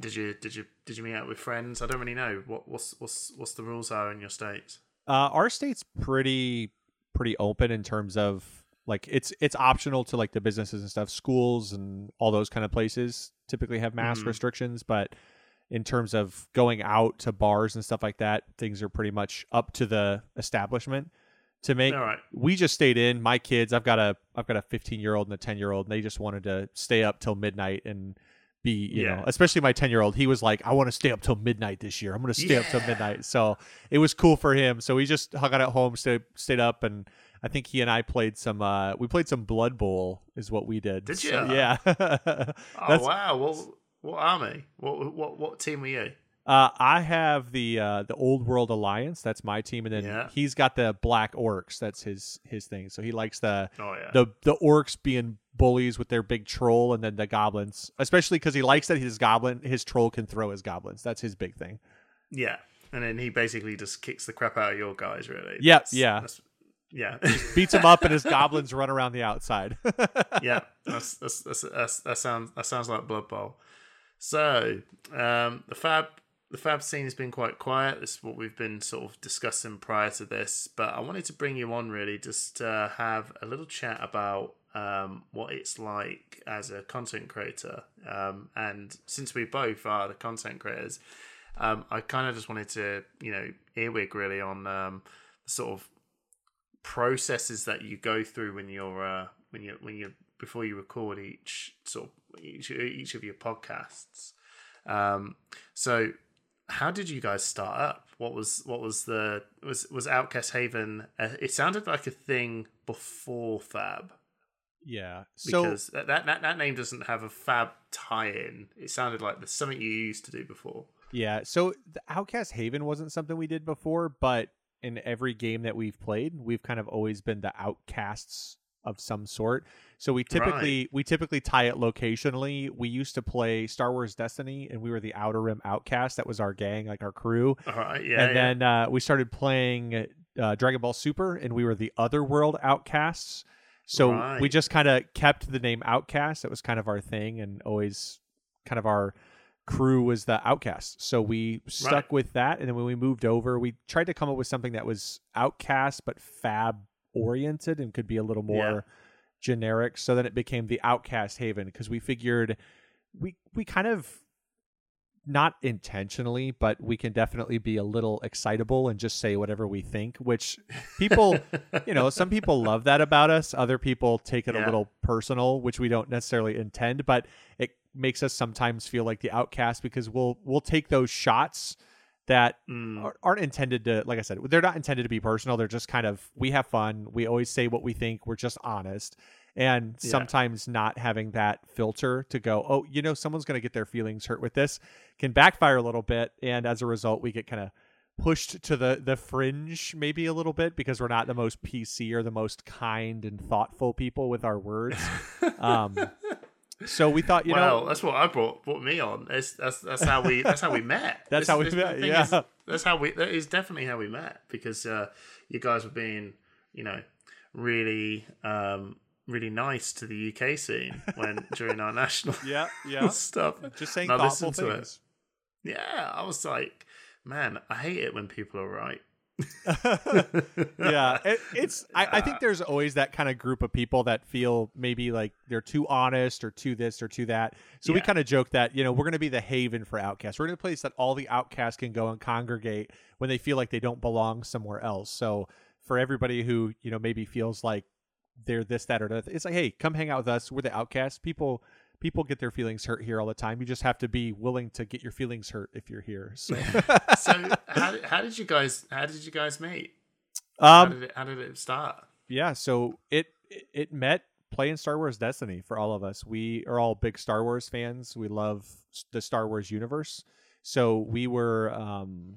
did you did you did you meet up with friends? I don't really know what what's what's what's the rules are in your state. Uh, our state's pretty pretty open in terms of like it's it's optional to like the businesses and stuff. Schools and all those kind of places typically have mask Mhm. restrictions, but in terms of going out to bars and stuff like that, things are pretty much up to the establishment to make. All right. We just stayed in. My kids, I've got a I've got a 15 year old and a 10 year old, and they just wanted to stay up till midnight and be you Yeah. know especially my 10 year old he was like i want to stay up till midnight this year i'm going to stay up till midnight so it was cool for him so we just hung out at home stayed, stayed up and i think he and i played some uh we played some blood bowl is what we did Did So, yeah Oh wow! well what army? What what what team were you? Uh i have the uh the old world alliance that's my team and then Yeah. he's got the black orcs that's his his thing so he likes the Oh yeah. the the orcs being bullies with their big troll and then the goblins especially because he likes that his goblin his troll can throw his goblins that's his big thing yeah, and then he basically just kicks the crap out of your guys. Really. Yeah, That's- yeah. that's- yeah. beats him up and his goblins run around the outside yeah, that's, that's, that's, that's, that sounds that sounds like Blood Bowl. So um, the fab the fab scene has been quite quiet. This is what we've been sort of discussing prior to this, but I wanted to bring you on really just to have a little chat about um, what it's like as a content creator. Um, and since we both are the content creators, um, I kind of just wanted to you know earwig really on um, sort of processes that you go through when you're uh, when you when you before you record each sort of each, each of your podcasts. Um, so how did you guys start up? What was what was the was was Outcast Haven? Uh, it sounded like a thing before Fab yeah so because that, that that name doesn't have a Fab tie-in. It sounded like there's something you used to do before. yeah so the outcast haven wasn't something we did before but in every game that we've played we've kind of always been the outcasts of some sort so we typically we typically tie it locationally we used to play star wars destiny and we were the outer rim outcast that was our gang like our crew All right, yeah, and yeah. then uh, we started playing uh, Dragon Ball Super, and we were the Other World Outcasts. So we just kind of kept the name Outcast. That was kind of our thing, and always kind of our crew was the Outcast. So we stuck Right. with that, and then when we moved over, we tried to come up with something that was Outcast but Fab oriented and could be a little more Yeah. generic. So then it became the Outcast Haven because we figured we we kind of not intentionally, but we can definitely be a little excitable and just say whatever we think, which people, you know, some people love that about us. Other people take it a little personal, which we don't necessarily intend, but it makes us sometimes feel like the outcast because we'll we'll take those shots that Mm. ar- aren't intended to like I said, they're not intended to be personal. They're just kind of we have fun. We always say what we think. We're just honest. And Yeah. sometimes not having that filter to go, oh, you know, someone's going to get their feelings hurt with this can backfire a little bit. And as a result, we get kind of pushed to the the fringe maybe a little bit because we're not the most PC or the most kind and thoughtful people with our words. um, so we thought, you well, know, that's what I brought brought me on. It's, that's that's how we that's how we met. That's how we met, yeah. is- that's how we. That is definitely how we met because uh, you guys were being, you know, really, um, really nice to the UK scene when during our national yeah, yeah, stuff. just saying Now thoughtful listen to it. things. Yeah, I was like, man, I hate it when people are right. yeah, it, it's. I, I think there's always that kind of group of people that feel maybe like they're too honest or too this or too that. So we kind of joke that you know we're going to be the haven for outcasts. We're in a place that all the outcasts can go and congregate when they feel like they don't belong somewhere else. So for everybody who you know maybe feels like they're this, that, or that, it's like, hey, come hang out with us. We're the outcasts. People. People get their feelings hurt here all the time. You just have to be willing to get your feelings hurt if you're here. So, so how, did- how did you guys how did you guys meet? how um, did it how did it start? yeah so it it- met playing star wars destiny for all of us we are all big star wars fans we love the star wars universe so we were um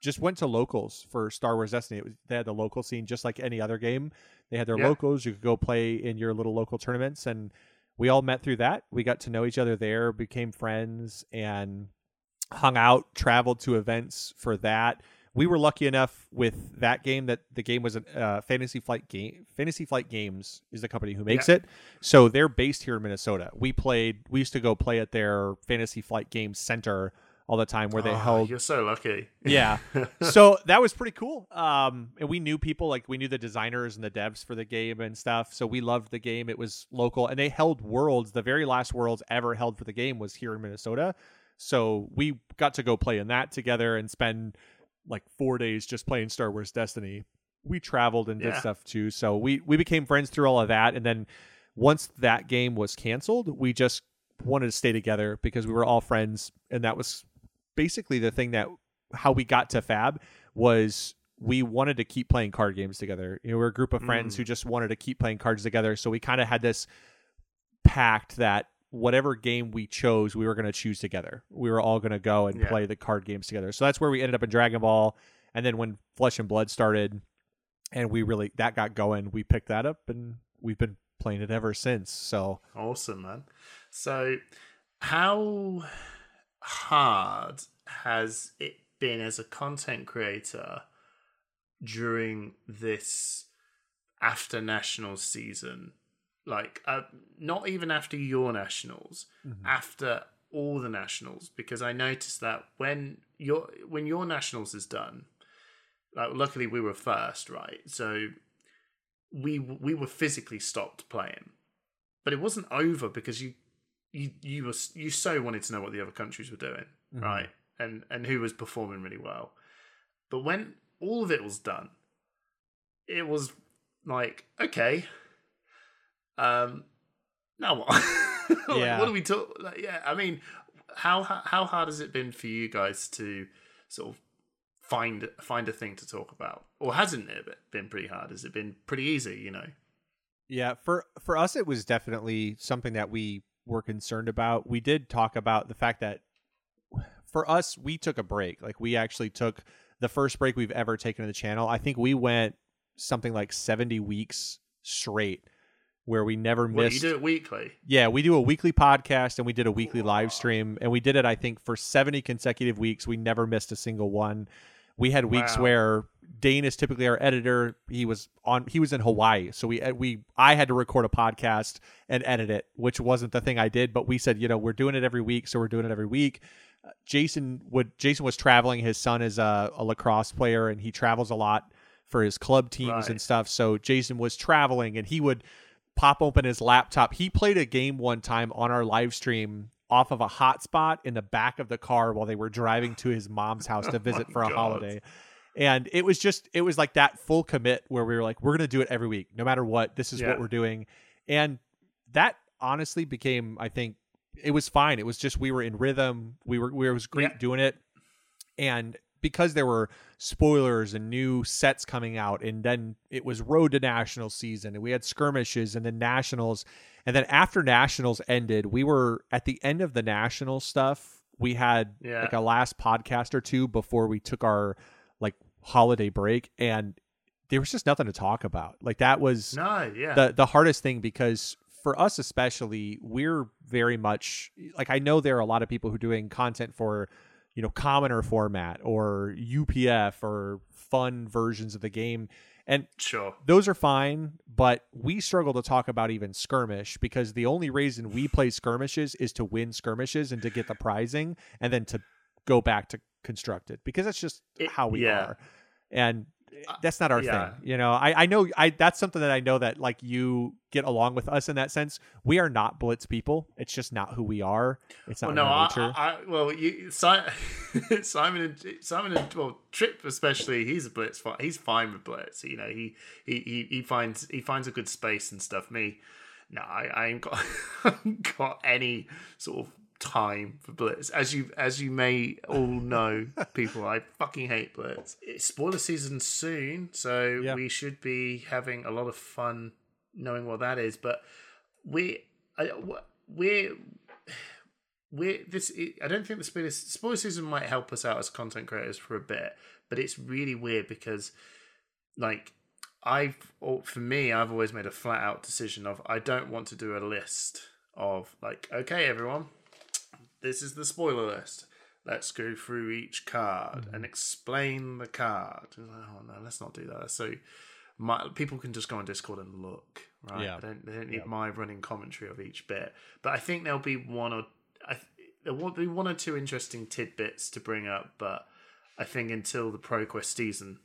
just went to locals for star wars destiny it was, they had the local scene just like any other game they had their Yeah. locals you could go play in your little local tournaments and we all met through that. We got to know each other there became friends and hung out traveled to events for that. We were lucky enough with that game that the game was a uh, fantasy flight game fantasy flight games is the company who makes it. So they're based here in minnesota. We played we used to go play at their fantasy flight games center all the time where they Oh, held You're so lucky. yeah. So that was pretty cool. Um and we knew people like we knew the designers and the devs for the game and stuff so we loved the game. It was local and they held worlds. The very last worlds ever held for the game was here in minnesota. So we got to go play in that together and spend like four days just playing star wars destiny. We traveled and did Yeah. stuff too. So we we became friends through all of that and then once that game was canceled we just wanted to stay together because we were all friends, and that was basically the thing that how we got to Fab was we wanted to keep playing card games together. You know, we're a group of friends Mm. who just wanted to keep playing cards together. So we kind of had this pact that whatever game we chose, we were going to choose together. We were all going to go and Yeah. play the card games together. So that's where we ended up in Dragon Ball. And then when Flesh and Blood started, and we really that got going, we picked that up, and we've been playing it ever since. So Awesome, man. So, how hard has it been as a content creator during this after nationals season? Like, uh, not even after your nationals, after all the nationals, because I noticed that when your when your nationals is done, like luckily we were first, right? So we we were physically stopped playing, but it wasn't over because you you you were you so wanted to know what the other countries were doing, Mhm. right? And and who was performing really well. But when all of it was done, it was like okay, um, now what? Like, Yeah. what do we talk? Like, yeah, I mean, how how hard has it been for you guys to sort of find find a thing to talk about, or hasn't it been pretty hard? Has it been pretty easy? You know. Yeah, for for us it was definitely something that we were concerned about. We did talk about the fact that for us we took a break. Like we actually took the first break we've ever taken in the channel. I think we went something like 70 weeks straight where we never missed you do it weekly? Yeah, we do a weekly podcast and we did a weekly live stream and we did it I think for 70 consecutive weeks. We never missed a single one. We had weeks Wow. where Dane is typically our editor. He was on he was in Hawaii. So we we I had to record a podcast and edit it, which wasn't the thing I did, but we said, you know, we're doing it every week, so we're doing it every week. Uh, Jason would Jason was traveling. His son is a, a lacrosse player and he travels a lot for his club teams Right. and stuff. So Jason was traveling and he would pop open his laptop. He played a game one time on our live stream off of a hotspot in the back of the car while they were driving to his mom's house to Oh visit my for a God. holiday. And it was just it was like that full commit where we were like, we're gonna do it every week, no matter what. This is Yeah. what we're doing. And that honestly became, I think, it was fine. It was just we were in rhythm. We were we it was great Yeah. doing it. And because there were spoilers and new sets coming out, and then it was road to national season, and we had skirmishes and then nationals, and then after nationals ended, we were at the end of the national stuff. We had Yeah. like a last podcast or two before we took our like holiday break, and there was just nothing to talk about. Like that was No, yeah. the the hardest thing because for us especially we're very much like i know there are a lot of people who are doing content for you know commoner format or upf or fun versions of the game and sure. those are fine but we struggle to talk about even skirmish because the only reason we play skirmishes is to win skirmishes and to get the prizing and then to go back to constructed because that's just It- how we yeah. are and Uh, that's not our yeah. thing you know I, I know i that's something that i know that like you get along with us in that sense we are not blitz people it's just not who we are it's not Well, no, our I, nature I, I well, you, Simon, Simon, and Simon, and well, Trip especially, he's a blitz. He's fine with blitz. You know, he he he, he finds he finds a good space and stuff. Me, no, I, I ain't got I ain't got any sort of time for blitz. As you as you may all know, people, I fucking hate blitz. It's spoiler season soon, so Yeah. we should be having a lot of fun knowing what that is. But we, I, we're we this I don't think the spoiler spoiler season might help us out as content creators for a bit, but it's really weird because like I've or for me I've always made a flat out decision of I don't want to do a list of like okay everyone this is the spoiler list. Let's go through each card and explain the card. Oh no let's not do that. So my people can just go on discord and look right? Yeah. they don't, they don't need my running commentary of each bit. But i think there'll be one or I, th- there will be one or two interesting tidbits to bring up but i think until the proquest season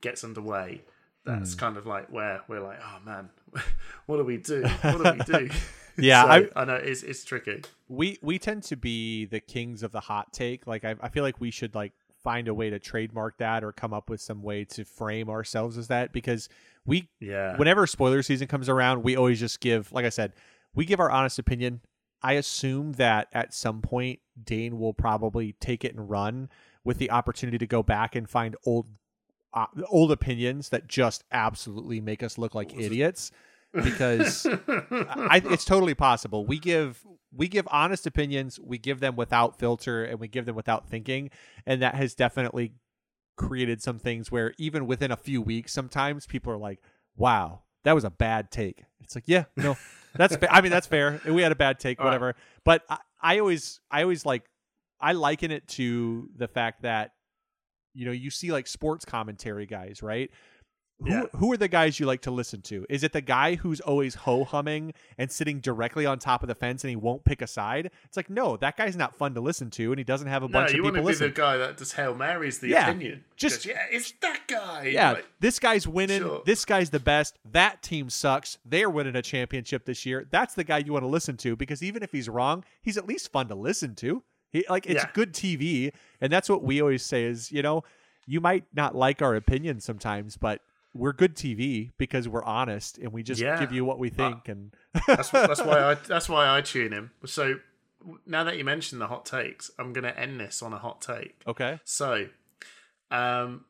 gets underway that's Hmm. kind of like where we're like oh man what do we do? What do we do Yeah, So, I- I know it's, it's tricky. We we tend to be the kings of the hot take. Like I, I feel like we should like find a way to trademark that or come up with some way to frame ourselves as that because we yeah. whenever spoiler season comes around we always just give like i said we give our honest opinion. I assume that at some point Dane will probably take it and run with the opportunity to go back and find old uh, old opinions that just absolutely make us look like idiots because I, it's totally possible. We give we give honest opinions, we give them without filter, and we give them without thinking, and that has definitely created some things where even within a few weeks, sometimes people are like, "Wow, that was a bad take." It's like, yeah, no, that's fa- I mean that's fair. We had a bad take, All right. whatever. But I, I always I always like I liken it to the fact that you know you see like sports commentary guys, right? Who, Yeah. who are the guys you like to listen to? Is it the guy who's always ho humming and sitting directly on top of the fence and he won't pick a side? It's like, no, that guy's not fun to listen to and he doesn't have a no, bunch of people. No, you want to be the guy that just hail marys the Yeah, opinion. just- yeah, it's that guy. Yeah, Like, this guy's winning. Sure. This guy's the best. That team sucks. They're winning a championship this year. That's the guy you want to listen to because even if he's wrong, he's at least fun to listen to. He like it's Yeah. good TV, and that's what we always say is you know you might not like our opinion sometimes, but we're good TV because we're honest and we just Yeah. give you what we think. and that's that's why I that's why I tune him. So now that you mentioned the hot takes, I'm going to end this on a hot take. okay, So, um,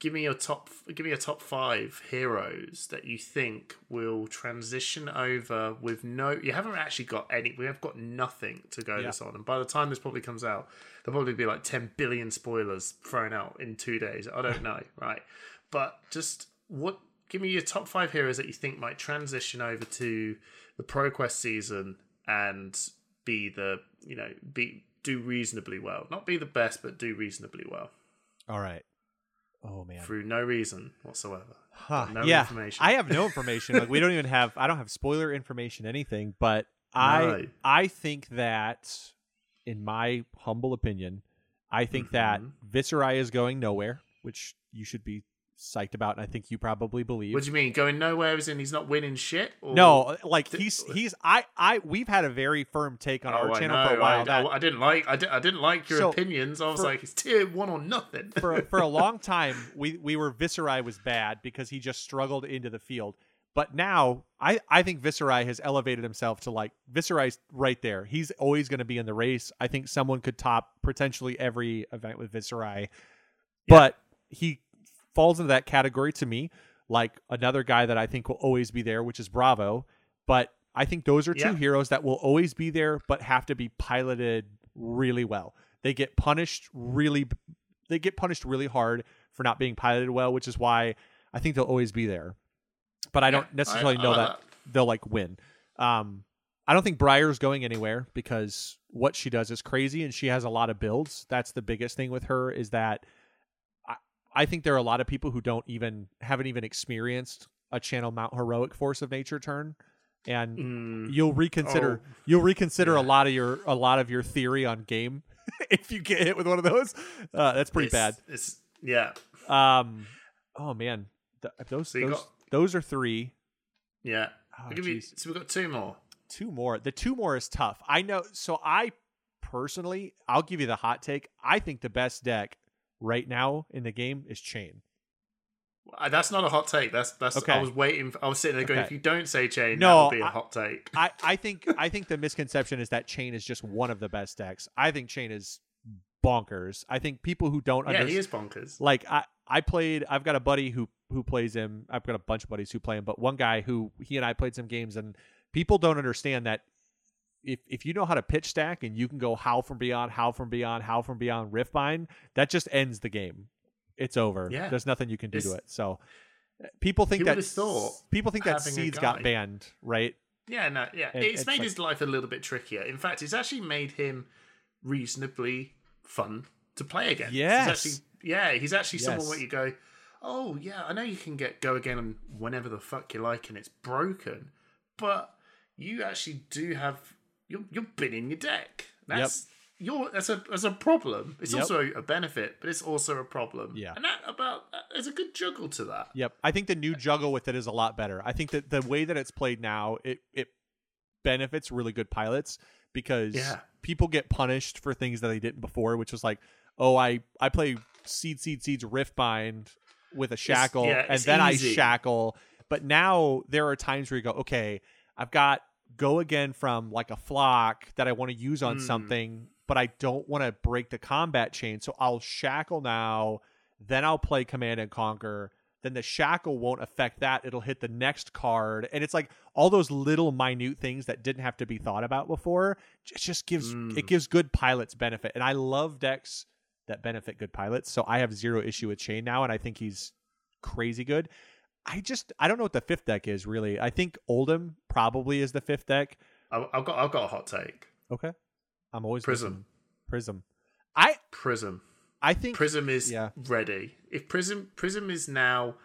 give me your top. Give me your top five heroes that you think will transition over with no. You haven't actually got any. We have got nothing to go Yeah. this on, and by the time this probably comes out, there'll probably be like ten billion spoilers thrown out in two days. I don't know, right? But just what? Give me your top five heroes that you think might transition over to the ProQuest season and be the you know be do reasonably well. Not be the best, but do reasonably well all right. Oh man, through no reason whatsoever. Huh, no yeah, information. I have no information. Like we don't even have. I don't have spoiler information, anything. But I, No. I think that, in my humble opinion, I think that Mhm. Viserai is going nowhere, which you should be psyched about, and I think you probably believe. What do you mean going nowhere? As in he's not winning shit? Or... no, like he's he's I I we've had a very firm take on Oh, our I channel know, for a while. I, that I, I didn't like. I, di- I didn't like your So, opinions. I was for- like, it's tier one or nothing. for a, for a long time we we were Viserai was bad because he just struggled into the field. But now I I think Viserai has elevated himself to like Viserai's right there. He's always going to be in the race. I think someone could top potentially every event with Viserai. But he falls into that category to me like another guy that I think will always be there, which is Bravo. But I think those are two Yeah. heroes that will always be there, but have to be piloted really well. They get punished really, they get punished really hard for not being piloted well, which is why I think they'll always be there. But I don't necessarily I know like that, they'll like win. Um, I don't think Briar's going anywhere because what she does is crazy and she has a lot of builds. That's the biggest thing with her is that I, think there are a lot of people who don't even haven't even experienced a channel mount heroic force of nature turn and Mm, you'll reconsider Oh, you'll reconsider a lot of your a lot of your theory on game if you get hit with one of those. Uh, that's pretty it's- It's yeah. Um, oh man, Th- those So those, got- those are three. yeah. Oh, you, so we've got two more. two more. The two more is tough. I know. So I personally, I'll give you the hot take. I think the best deck right now in the game is Chane. Uh, That's not a hot take. That's that's. Okay. I was waiting. I was sitting there going, Okay. if you don't say Chane, No, that will be a I- hot take. I, I think I think the misconception is that Chane is just one of the best decks. I think Chane is bonkers. I think people who don't yeah, understand he is bonkers. like I I played I've got a buddy who who plays him. I've got a bunch of buddies who play him, but one guy who he and I played some games and people don't understand that if if you know how to pitch stack and you can go Howl from Beyond, Howl from Beyond, Howl from Beyond Riftbind, that just ends the game. It's over. Yeah. There's nothing you can do to it. So uh, people think that people think that seeds got banned, right? Yeah, no, yeah. And it's it's made like- his life a little bit trickier. In fact, it's actually made him reasonably fun to play against. Yes. actually, yeah, he's actually someone Yes. where you go, oh yeah, I know you can get go again whenever the fuck you like, and it's broken, but you actually do have you're you're binning your deck. That's you're that's a that's a problem. It's Yep. also a benefit, but it's also a problem. Yeah. and that about uh, there's a good juggle to that. Yep. I think the new juggle with it is a lot better. I think that the way that it's played now, it it benefits really good pilots because Yeah. people get punished for things that they didn't before, which was like, oh, I I play seed seed seeds riftbind with a shackle yeah, and then easy. I shackle. But now there are times where you go, okay, I've got go again from like a flock that I want to use on Mm. something, but I don't want to break the combat chain. So I'll shackle now, then I'll play Command and Conquer. Then the shackle won't affect that. It'll hit the next card. And it's like all those little minute things that didn't have to be thought about before. It just gives Mm. it gives good pilots benefit. And I love decks that benefit good pilots. So I have zero issue with Chane now, and I think he's crazy good. I just I don't know what the fifth deck is really. I think Oldhim probably is the fifth deck. I- I've got I've got a hot take. Okay. I'm always Prism. listening. Prism. I Prism. I think Prism is yeah. ready. If Prism Prism is now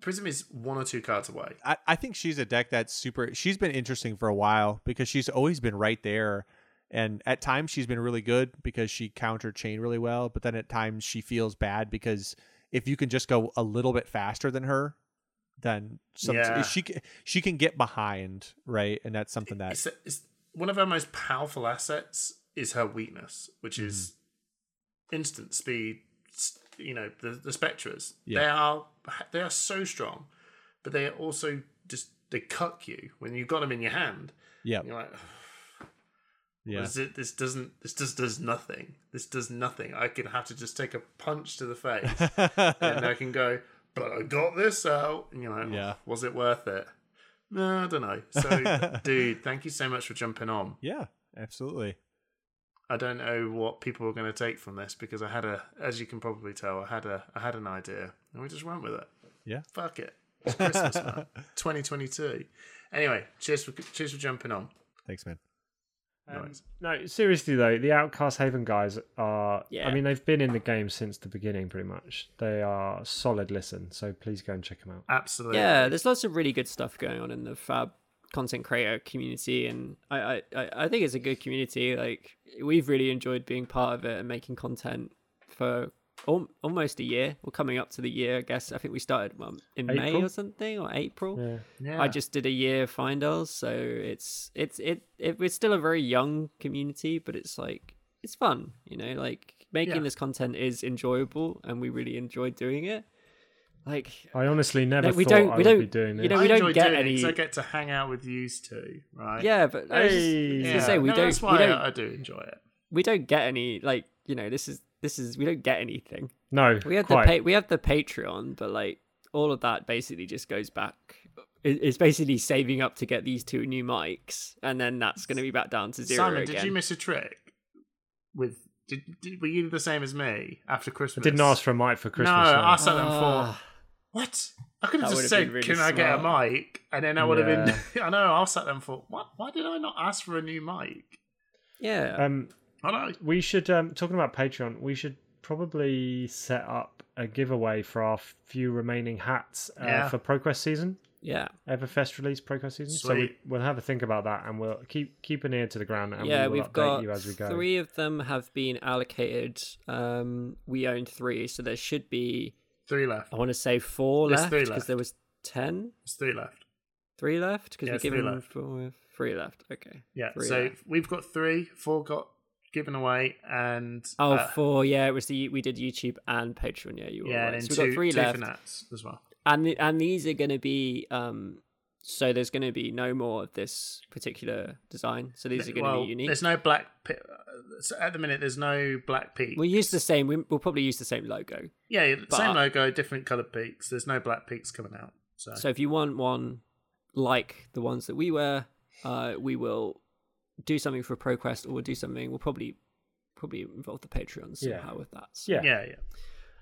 Prism is one or two cards away. I, I think she's a deck that's super she's been interesting for a while because she's always been right there. And at times she's been really good because she countered Chane really well, but then at times she feels bad because if you can just go a little bit faster than her, then some, Yeah. she she can get behind, right? And that's something that It's, it's one of her most powerful assets is her weakness, which is Mm-hmm. instant speed. You know the the Spectras. Yeah. They are they are so strong, but they are also just they cut you when you've got them in your hand. yeah, You're like, yeah. This, this doesn't. This just does nothing. This does nothing. I could have to just take a punch to the face, and I can go. But I got this out. And you're like, Yeah. Oh, was it worth it? No, I don't know. So, dude, thank you so much for jumping on. yeah, absolutely. I don't know what people are going to take from this because I had a, as you can probably tell, I had a, I had an idea, and we just went with it. Yeah. Fuck it. It's Christmas, man. 2022. Anyway, cheers for cheers for jumping on. Thanks, man. Um, Nice. No, seriously though, the Outcast Haven guys are. Yeah. I mean, they've been in the game since the beginning, pretty much. They are solid listen, so please go and check them out. Absolutely. Yeah, there's lots of really good stuff going on in the Fab content creator community, and I, I, I I think it's a good community. Like we've really enjoyed being part of it and making content for al- almost a year. We're coming up to the year, I guess. I think we started um, in May or something or April. Yeah. Yeah. I just did a year of Fyendal's, so it's it's it, it it's still a very young community, but it's like it's fun, you know. Like making Yeah. this content is enjoyable, and we really enjoy doing it. Like I honestly never we thought don't- I we would don't- doing this. you know, I we don't enjoy get doing it 'cause any- I get to hang out with you two, right? yeah, but I was just, Hey. I was yeah. say we No, don't That's we don't I, I do enjoy it. we don't get any like you know this is this is we don't get anything. no, We have quite. the pa- we have the Patreon, but like all of that basically just goes back. It's basically saving up to get these two new mics, and then that's going to be back down to zero Simon, again. did you miss a trick? With did, did were you the same as me after I Christmas? didn't ask for a mic for Christmas. No, no. I sat there and thought, Ah. what? I could have That just would've said, really "Can I get a mic?" And then I would have been. I know. I sat there and thought, "What? Why did I not ask for a new mic?" yeah, Um, I know. we should um talking about Patreon. We should probably set up a giveaway for our few remaining hats uh, Yeah. for ProQuest season. yeah. Everfest release ProQuest season. So we, Sweet. we'll have a think about that, and we'll keep keep an ear to the ground, and yeah, we will we've update got you as we go. three of them have been allocated. Um, we own three, so there should be Three left. I want to say four There's left three because left. there was ten, There's three left. three left because Yeah, we it's three given left. four, three left. Okay. Yeah. Three so left. we've got three. Four got given away, and Oh, uh, four. Yeah, it was the we did YouTube and Patreon. Yeah, you were yeah, right. and So then we two, got three left, as well. and the, and these are going to be um. So there's going to be no more of this particular design. So these are going to well, be unique. There's no black. Pi- uh, so at the minute, there's no black peaks. We'll use the same. we- We'll probably use the same logo. Yeah, But- same logo, different coloured peaks. There's no black peaks coming out. So, So if you want one like the ones that we wear, uh, we will do something for a ProQuest, or we'll do something. We'll probably probably involve the Patreon Yeah. somehow with that. So. Yeah. yeah, yeah.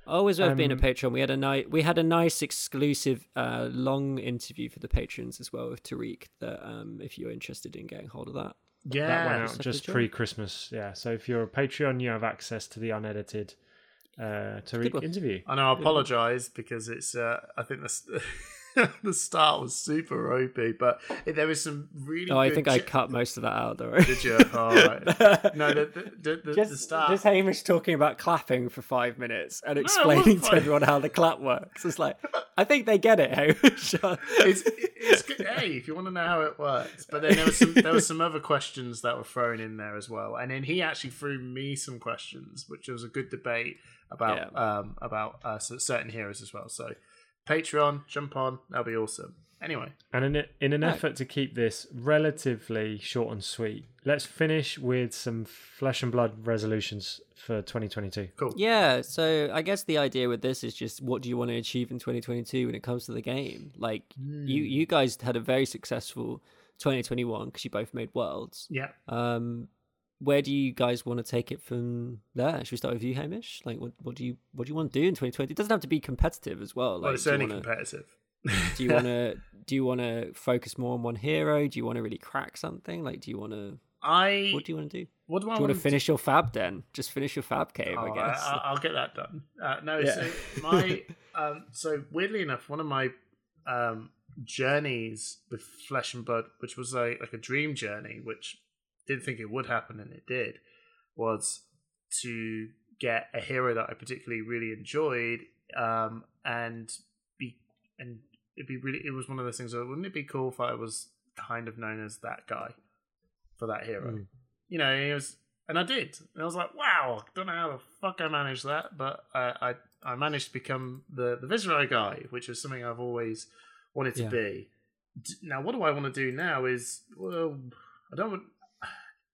Always worth being a Um, Patreon. We had a nice, we had a nice exclusive, uh, long interview for the patrons as well with Tariq. That um, if you're interested in getting hold of that, Yeah, that went just out just pre-Christmas. Yeah. So if you're a Patreon, you have access to the unedited uh, Tariq interview. I know. I apologise because it's. Uh, I think the the start was super ropey, but there was some really. oh, I good think I cut most of that out though. Did you? All right. No, the the, the, the, just, the start. just Hamish talking about clapping for five minutes and explaining wasn't to everyone how the clap works. It's like I think they get it, Hamish. it's, it's good. Hey, if you want to know how it works, but then there was some there was some other questions that were thrown in there as well, and then he actually threw me some questions, which was a good debate about um about uh, certain heroes as well. So, Patreon, jump on, that'll be awesome. Anyway, And in, a, in an No. effort to keep this relatively short and sweet, let's finish with some flesh and blood resolutions for 2022. cool. Yeah, so I guess the idea with this is just what do you want to achieve in 2022 when it comes to the game? Like you you guys had a very successful 2021 because you both made worlds. Yeah. Um where do you guys want to take it from there? Should we start with you, Hamish? Like, what, what do you what do you want to do in 2020? It doesn't have to be competitive as well. Like, well, it's only wanna- competitive. do you want to do you want to focus more on one hero? Do you want to really crack something? Like, do you want to I what do you want to do? what do I Do you want want to finish your fab then? Just finish your fab cave, Oh, I guess. I, will get that done. Uh, no, Yeah. so my um, so weirdly enough, one of my um, journeys with Flesh and Blood, which was like like a dream journey, which didn't think it would happen and it did, was to get a hero that I particularly really enjoyed, um, and be and it'd be really it was one of those things. Where, wouldn't it be cool if I was kind of known as that guy for that hero? Mm. You know, it was and I did. And I was like, wow, don't know how the fuck I managed that, but I I, I managed to become the the Viserai guy, which is something I've always wanted to Yeah. be. Now, what do I want to do now? Is well, I don't want-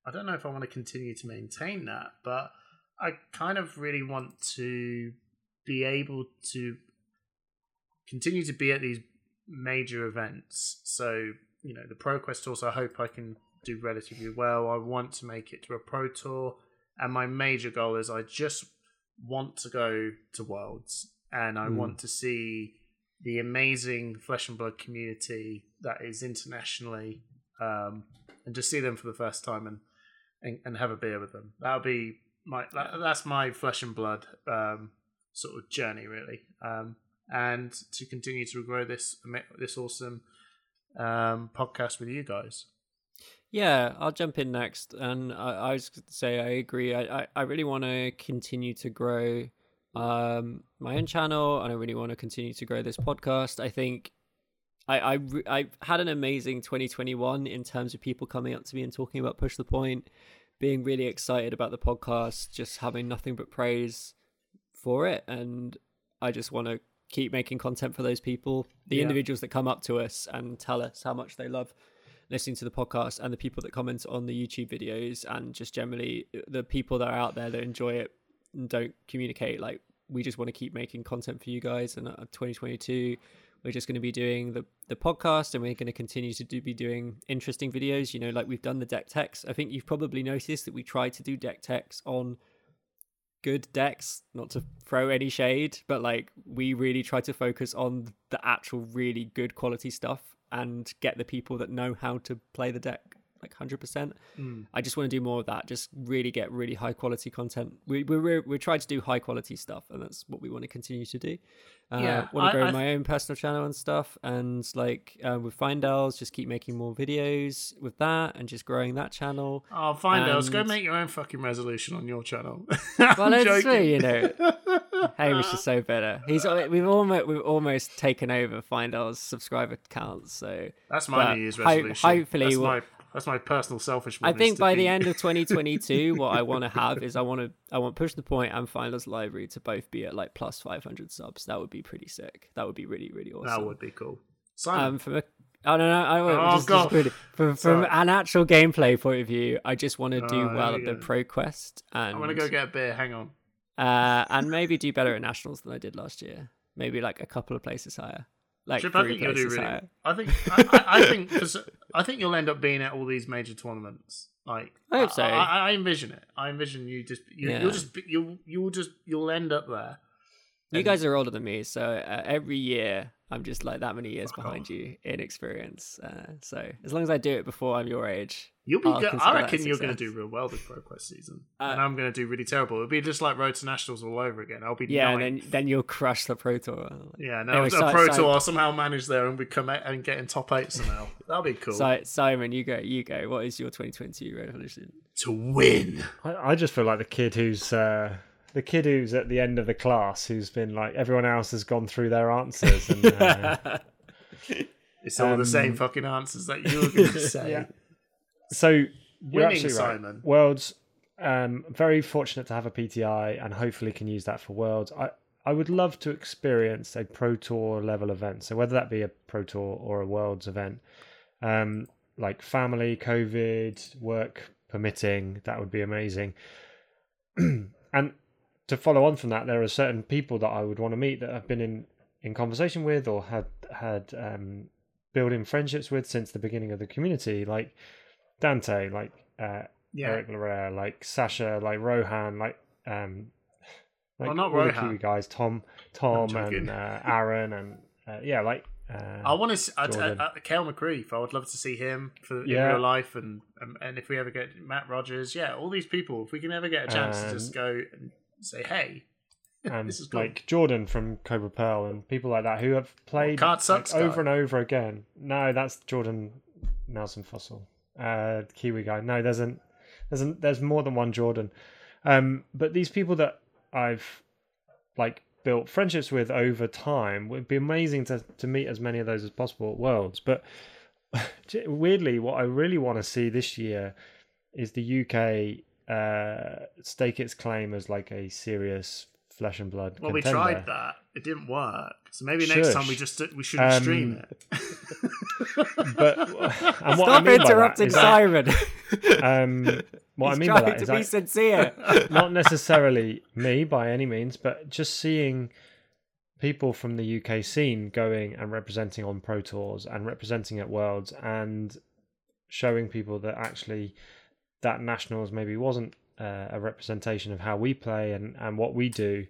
I don't know if I want to continue to maintain that, but I kind of really want to be able to continue to be at these major events. So, you know, the ProQuest tours, I hope I can do relatively well. I want to make it to a Pro Tour. And my major goal is I just want to go to Worlds and I Mm. want to see the amazing Flesh and Blood community that is internationally um, and just see them for the first time and, and, and have a beer with them. That'll be my that, that's my Flesh and Blood um, sort of journey, really. Um, and to continue to grow this this awesome um, podcast with you guys. Yeah, I'll jump in next, and I, I was say I agree. I, I, I really want to continue to grow um, my own channel, and I really want to continue to grow this podcast. I think I I I had an amazing 2021 in terms of people coming up to me and talking about Push the Point, being really excited about the podcast, just having nothing but praise for it, and I just want to keep making content for those people, the Yeah. individuals that come up to us and tell us how much they love listening to the podcast and the people that comment on the YouTube videos and just generally uh, the people that are out there that enjoy it and don't communicate like we just want to keep making content for you guys and uh, 2022 we're just going to be doing the the podcast and we're going to continue to do, be doing interesting videos you know like we've done the deck techs i think you've probably noticed that we tried to do deck techs on good decks not to throw any shade but like we really try to focus on the actual really good quality stuff and get the people that know how to play the deck like 100% i just want to do more of that just really get really high quality content we, we're, we're, we're trying to do high quality stuff and that's what we want to continue to do uh, Yeah, want to grow I my own personal channel and stuff and like uh, with Fyendal's just keep making more videos with that and just growing that channel Oh, fine, Dels. Go make your own fucking resolution on your channel. well it's true you know Hamish is so better. He's we've almost we've almost taken over Fyendal's subscriber counts. So That's my but New Year's ho- resolution. hopefully that's we'll- my that's my personal selfish I think to by the end of 2022, what I want to have is I want to I want push the point and Fyendal's library to both be at like plus 500 subs. That would be pretty sick. That would be really really awesome. that would be cool. Simon, Um, from a I don't know. I won't- Oh, just, just God. really, from, from an actual gameplay point of view, I just want to do Oh, well at we the go. Pro Quest and I'm gonna go get a beer. Hang on. uh, and maybe do better at nationals than I did last year. Maybe like a couple of places higher, like Trip, I think you'll do really. higher. I think I, I, I think I think you'll end up being at all these major tournaments. Like I hope so. I, I, envision it. I envision you just you, Yeah. you'll just you'll you'll just you'll end up there. You guys are older than me, so uh, every year I'm just like that many years behind you in experience. Uh, so as long as I do it before I'm your age, You'll be. I'll Good. I reckon you're going to do real well this ProQuest season, Uh, and I'm going to do really terrible. It'll be just like Road to Nationals all over again. I'll be yeah, ninth. and then then you'll crush the pro tour. yeah, no, Anyway, a Si- pro Si- tour I'll somehow manage there and become eight- and get in top eight somehow. That'll be cool. Si- Simon, you go, you go. What is your 2020 resolution? to win. I, I just feel like the kid who's uh, the kid who's at the end of the class, who's been like everyone else has gone through their answers, and uh, It's all the Um, same fucking answers that you were going to say. Yeah. so you're Winning, absolutely right. Simon. Worlds, um, very fortunate to have a PTI, and hopefully can use that for Worlds. I I would love to experience a pro tour level event. So whether that be a pro tour or a worlds event, um, like family, COVID, work permitting, that would be amazing. and to follow on from that, there are certain people that I would want to meet that I've been in in conversation with or had had um, building friendships with since the beginning of the community, like Dante, like uh, Yeah. Eric Larrea, like Sasha, like Rohan, like um, like Well, not all the Rohan. Kiwi guys, Tom, Tom, and uh, Aaron, and uh, yeah, like uh, I want to uh, uh, Kel McCreef. I would love to see him for Yeah. in real life, and um, and if we ever get Matt Rogers, yeah, all these people. If we can ever get a chance to just Um, go and say, hey, and this is cool. like Jordan from Cobra Pearl and people like that who have played Card like, over and over again. No, that's Jordan Nelson Fossil, uh, Kiwi guy. No, there's an there's an, there's more than one Jordan. Um, but these people that I've like built friendships with over time would be amazing to to meet as many of those as possible at Worlds. But weirdly, what I really want to see this year is the UK uh, stake its claim as like a serious flesh and blood. well, we tried that, it didn't work. So maybe next time we just we shouldn't Um, stream it. But and what I Stop mean by that interrupting is that, um, what He's I mean by trying that is to be that sincere. not necessarily me by any means, but just seeing people from the UK scene going and representing on pro tours and representing at worlds and showing people that actually that nationals maybe wasn't uh, a representation of how we play and, and what we do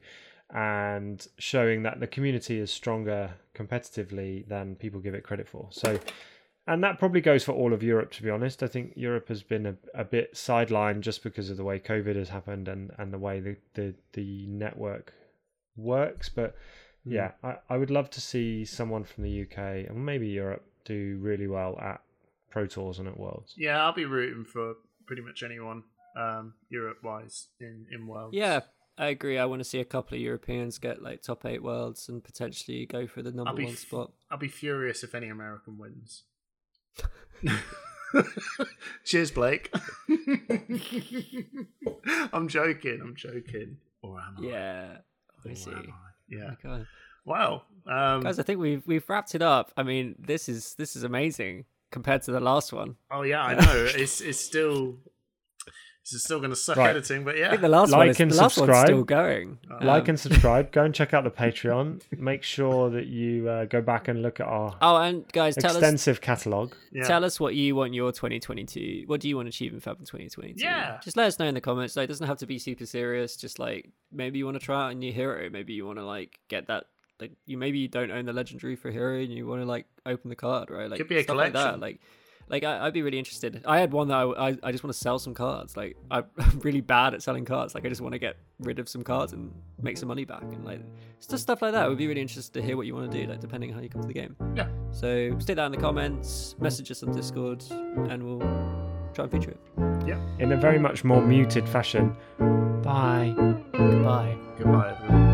and showing that the community is stronger competitively than people give it credit for. So and that probably goes for all of Europe to be honest. I think Europe has been a, a bit sidelined just because of the way COVID has happened and, and the way the, the, the network works. But yeah I, I would love to see someone from the UK and maybe Europe do really well at Pro Tours and at Worlds. Yeah, I'll be rooting for pretty much anyone um, Europe wise in in world. yeah, I agree. I want to see a couple of Europeans get like top eight worlds and potentially go for the number one f- spot. I'll be furious if any American wins. Cheers, Blake. I'm joking. I'm joking. Or am I? Yeah, I Or see. I? Yeah. Okay. Wow. Um, Guys, I think we've we've wrapped it up. I mean, this is this is amazing compared to the last one. oh yeah, I know. It's it's still it's still going to suck Right. editing, but I yeah. think the last one Like is and the last one's still going. like Um, and subscribe go and check out the Patreon make sure that you uh, go back and look at our Oh, and guys, tell us extensive catalogue yeah. Tell us what you want your 2022. What do you want to achieve in Fab in 2022? Yeah. Just let us know in the comments. Like, it doesn't have to be super serious. Just like maybe you want to try out a new hero. Maybe you want to like get that. Like you maybe you don't own the legendary for hero and you want to like open the card, right? Like Could be a stuff like that. Like, like I, I'd be really interested. I had one that I, I, I just want to sell some cards. Like I'm really bad at selling cards. Like I just want to get rid of some cards and make some money back and like it's just stuff like that. I would be really interested to hear what you want to do. Like depending on how you come to the game. Yeah. So stick that in the comments, message us on Discord, and we'll try and feature it. Yeah. In a very much more muted fashion bye Goodbye. Goodbye, everyone.